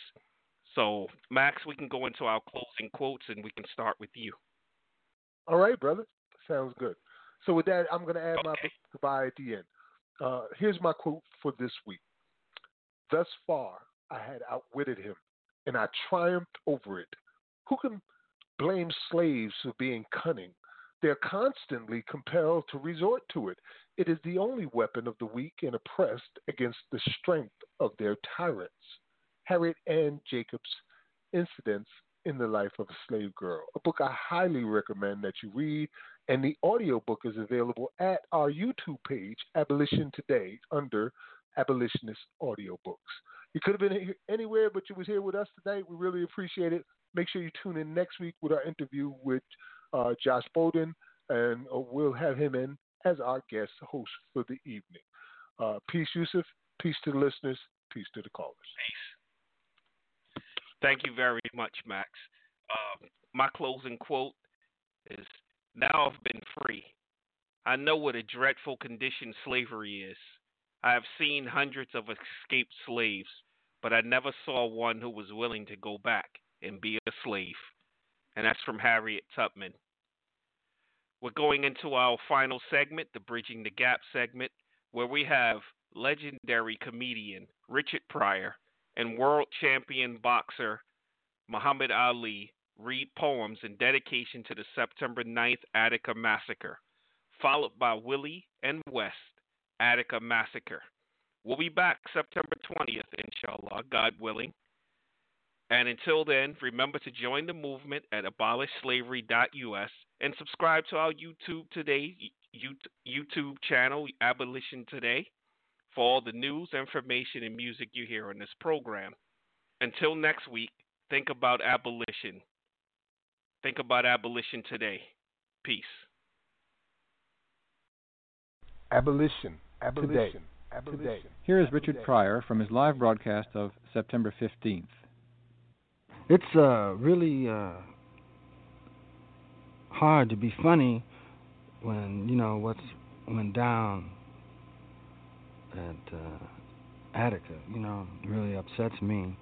So, Max, we can go into our closing quotes and we can start with you.
All right, brother. Sounds good. So with that, I'm going to add my goodbye at the end. Uh, here's my quote for this week. Thus far, I had outwitted him, and I triumphed over it. Who can blame slaves for being cunning? They're constantly compelled to resort to it. It is the only weapon of the weak and oppressed against the strength of their tyrants. Harriet Ann Jacobs, Incidents in the Life of a Slave Girl, a book I highly recommend that you read, and the audiobook is available at our YouTube page, Abolition Today, under Abolitionist Audiobooks. You could have been here anywhere, but you was here with us tonight. We really appreciate it. Make sure you tune in next week with our interview with uh, Josh Bowden. and uh, we'll have him in as our guest host for the evening. Uh, peace, Yusuf. Peace to the listeners. Peace to the callers.
Peace. Thank you very much, Max. Uh, my closing quote is Now I've been free. I know what a dreadful condition slavery is. I have seen hundreds of escaped slaves, but I never saw one who was willing to go back and be a slave. And that's from Harriet Tubman. We're going into our final segment, the Bridging the Gap segment, where we have legendary comedian Richard Pryor and world champion boxer Muhammad Ali read poems in dedication to the September 9th Attica massacre, followed by Willie and West Attica massacre. We'll be back September 20th, inshallah, God willing. And until then, remember to join the movement at abolishslavery.us and subscribe to our YouTube today YouTube channel, Abolition Today, for all the news, information, and music you hear on this program. Until next week, think about abolition. Think about abolition today. Peace.
Abolition. Abolition. Today. Abolition.
Here is Richard Pryor from his live broadcast of September 15th.
It's uh, really uh, hard to be funny when you know what's went down at uh, Attica. You know, really upsets me.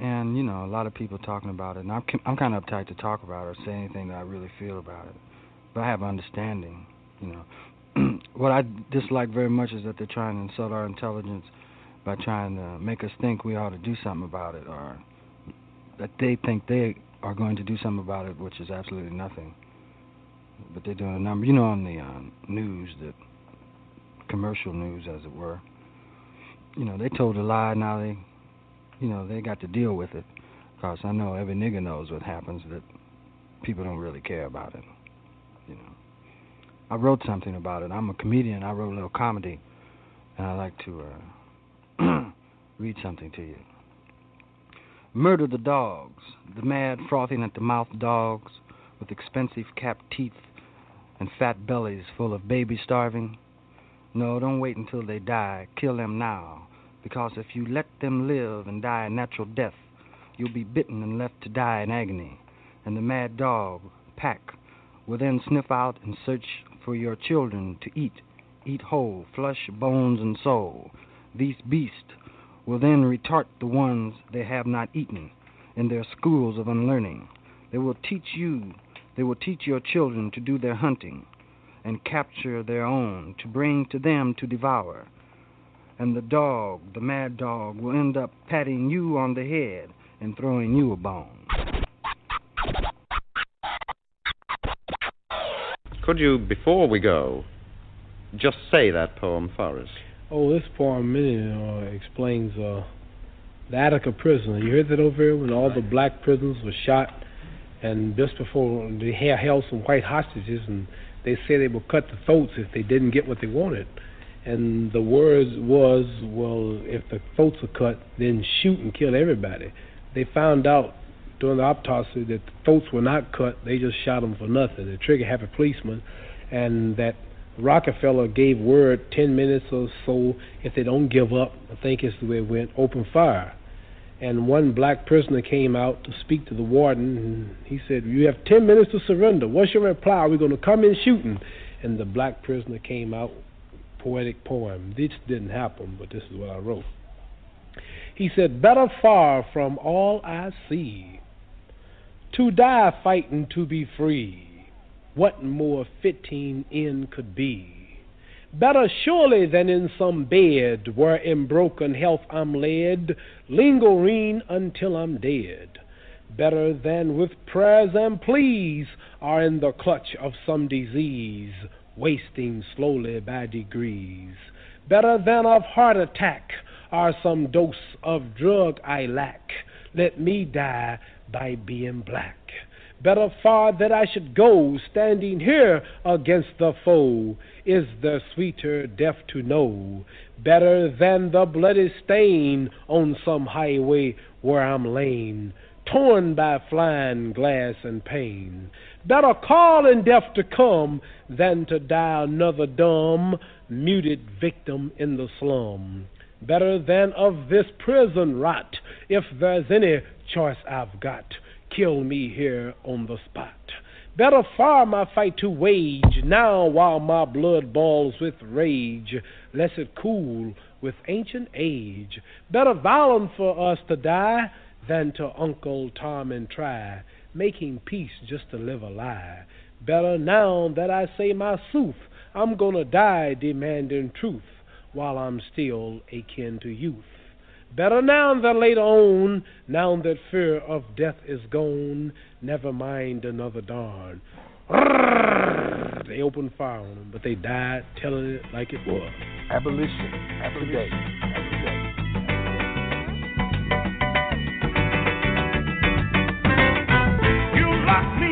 And you know, a lot of people talking about it, and I'm I'm kind of uptight to talk about it or say anything that I really feel about it. But I have understanding. You know, what I dislike very much is that they're trying to insult our intelligence by trying to make us think we ought to do something about it, or that they think they are going to do something about it, which is absolutely nothing. But they're doing a number, you know, on the uh, news, that commercial news, as it were. You know, they told a lie. Now they, you know, they got to deal with it. Cause I know every nigga knows what happens. That people don't really care about it. You know, I wrote something about it. I'm a comedian. I wrote a little comedy, and I like to uh, read something to you. Murder the dogs, the mad, frothing at the mouth dogs with expensive capped teeth and fat bellies full of babies starving. No, don't wait until they die. Kill them now. Because if you let them live and die a natural death, you'll be bitten and left to die in agony. And the mad dog, pack, will then sniff out and search for your children to eat, eat whole, flesh, bones, and soul. These beasts will then retart the ones they have not eaten in their schools of unlearning. They will teach you, they will teach your children to do their hunting and capture their own, to bring to them to devour. And the dog, the mad dog, will end up patting you on the head and throwing you a bone.
Could you, before we go, just say that poem for us?
Oh, this poem uh, explains uh, the Attica prison. You heard that over here when all the black prisoners were shot, and just before they held some white hostages, and they said they would cut the throats if they didn't get what they wanted. And the words was, well, if the throats are cut, then shoot and kill everybody. They found out during the autopsy that the throats were not cut; they just shot them for nothing. The trigger happy policeman, and that Rockefeller gave word 10 minutes or so, if they don't give up, I think it's the way it went, open fire. And one black prisoner came out to speak to the warden, and he said, You have 10 minutes to surrender. What's your reply? We're we going to come in shooting? And the black prisoner came out, poetic poem. This didn't happen, but this is what I wrote. He said, Better far from all I see, to die fighting to be free what more fitting end could be? Better surely than in some bed where in broken health I'm led, lingering until I'm dead. Better than with prayers and pleas are in the clutch of some disease, wasting slowly by degrees. Better than of heart attack are some dose of drug I lack. Let me die by being black. Better far that I should go, standing here against the foe, is the sweeter death to know. Better than the bloody stain on some highway where I'm lain, torn by flying glass and pain. Better call in death to come than to die another dumb, muted victim in the slum. Better than of this prison rot, if there's any choice I've got, kill me here on the spot. Better far my fight to wage now while my blood boils with rage, lest it cool with ancient age. Better violent for us to die than to Uncle Tom and try making peace just to live a lie. Better now that I say my sooth, I'm gonna die demanding truth while I'm still akin to youth. Better now than later on, now that fear of death is gone, never mind another dawn. They opened fire on them, but they died telling it like it was.
Abolition, abolition,
today.
abolition. rock me.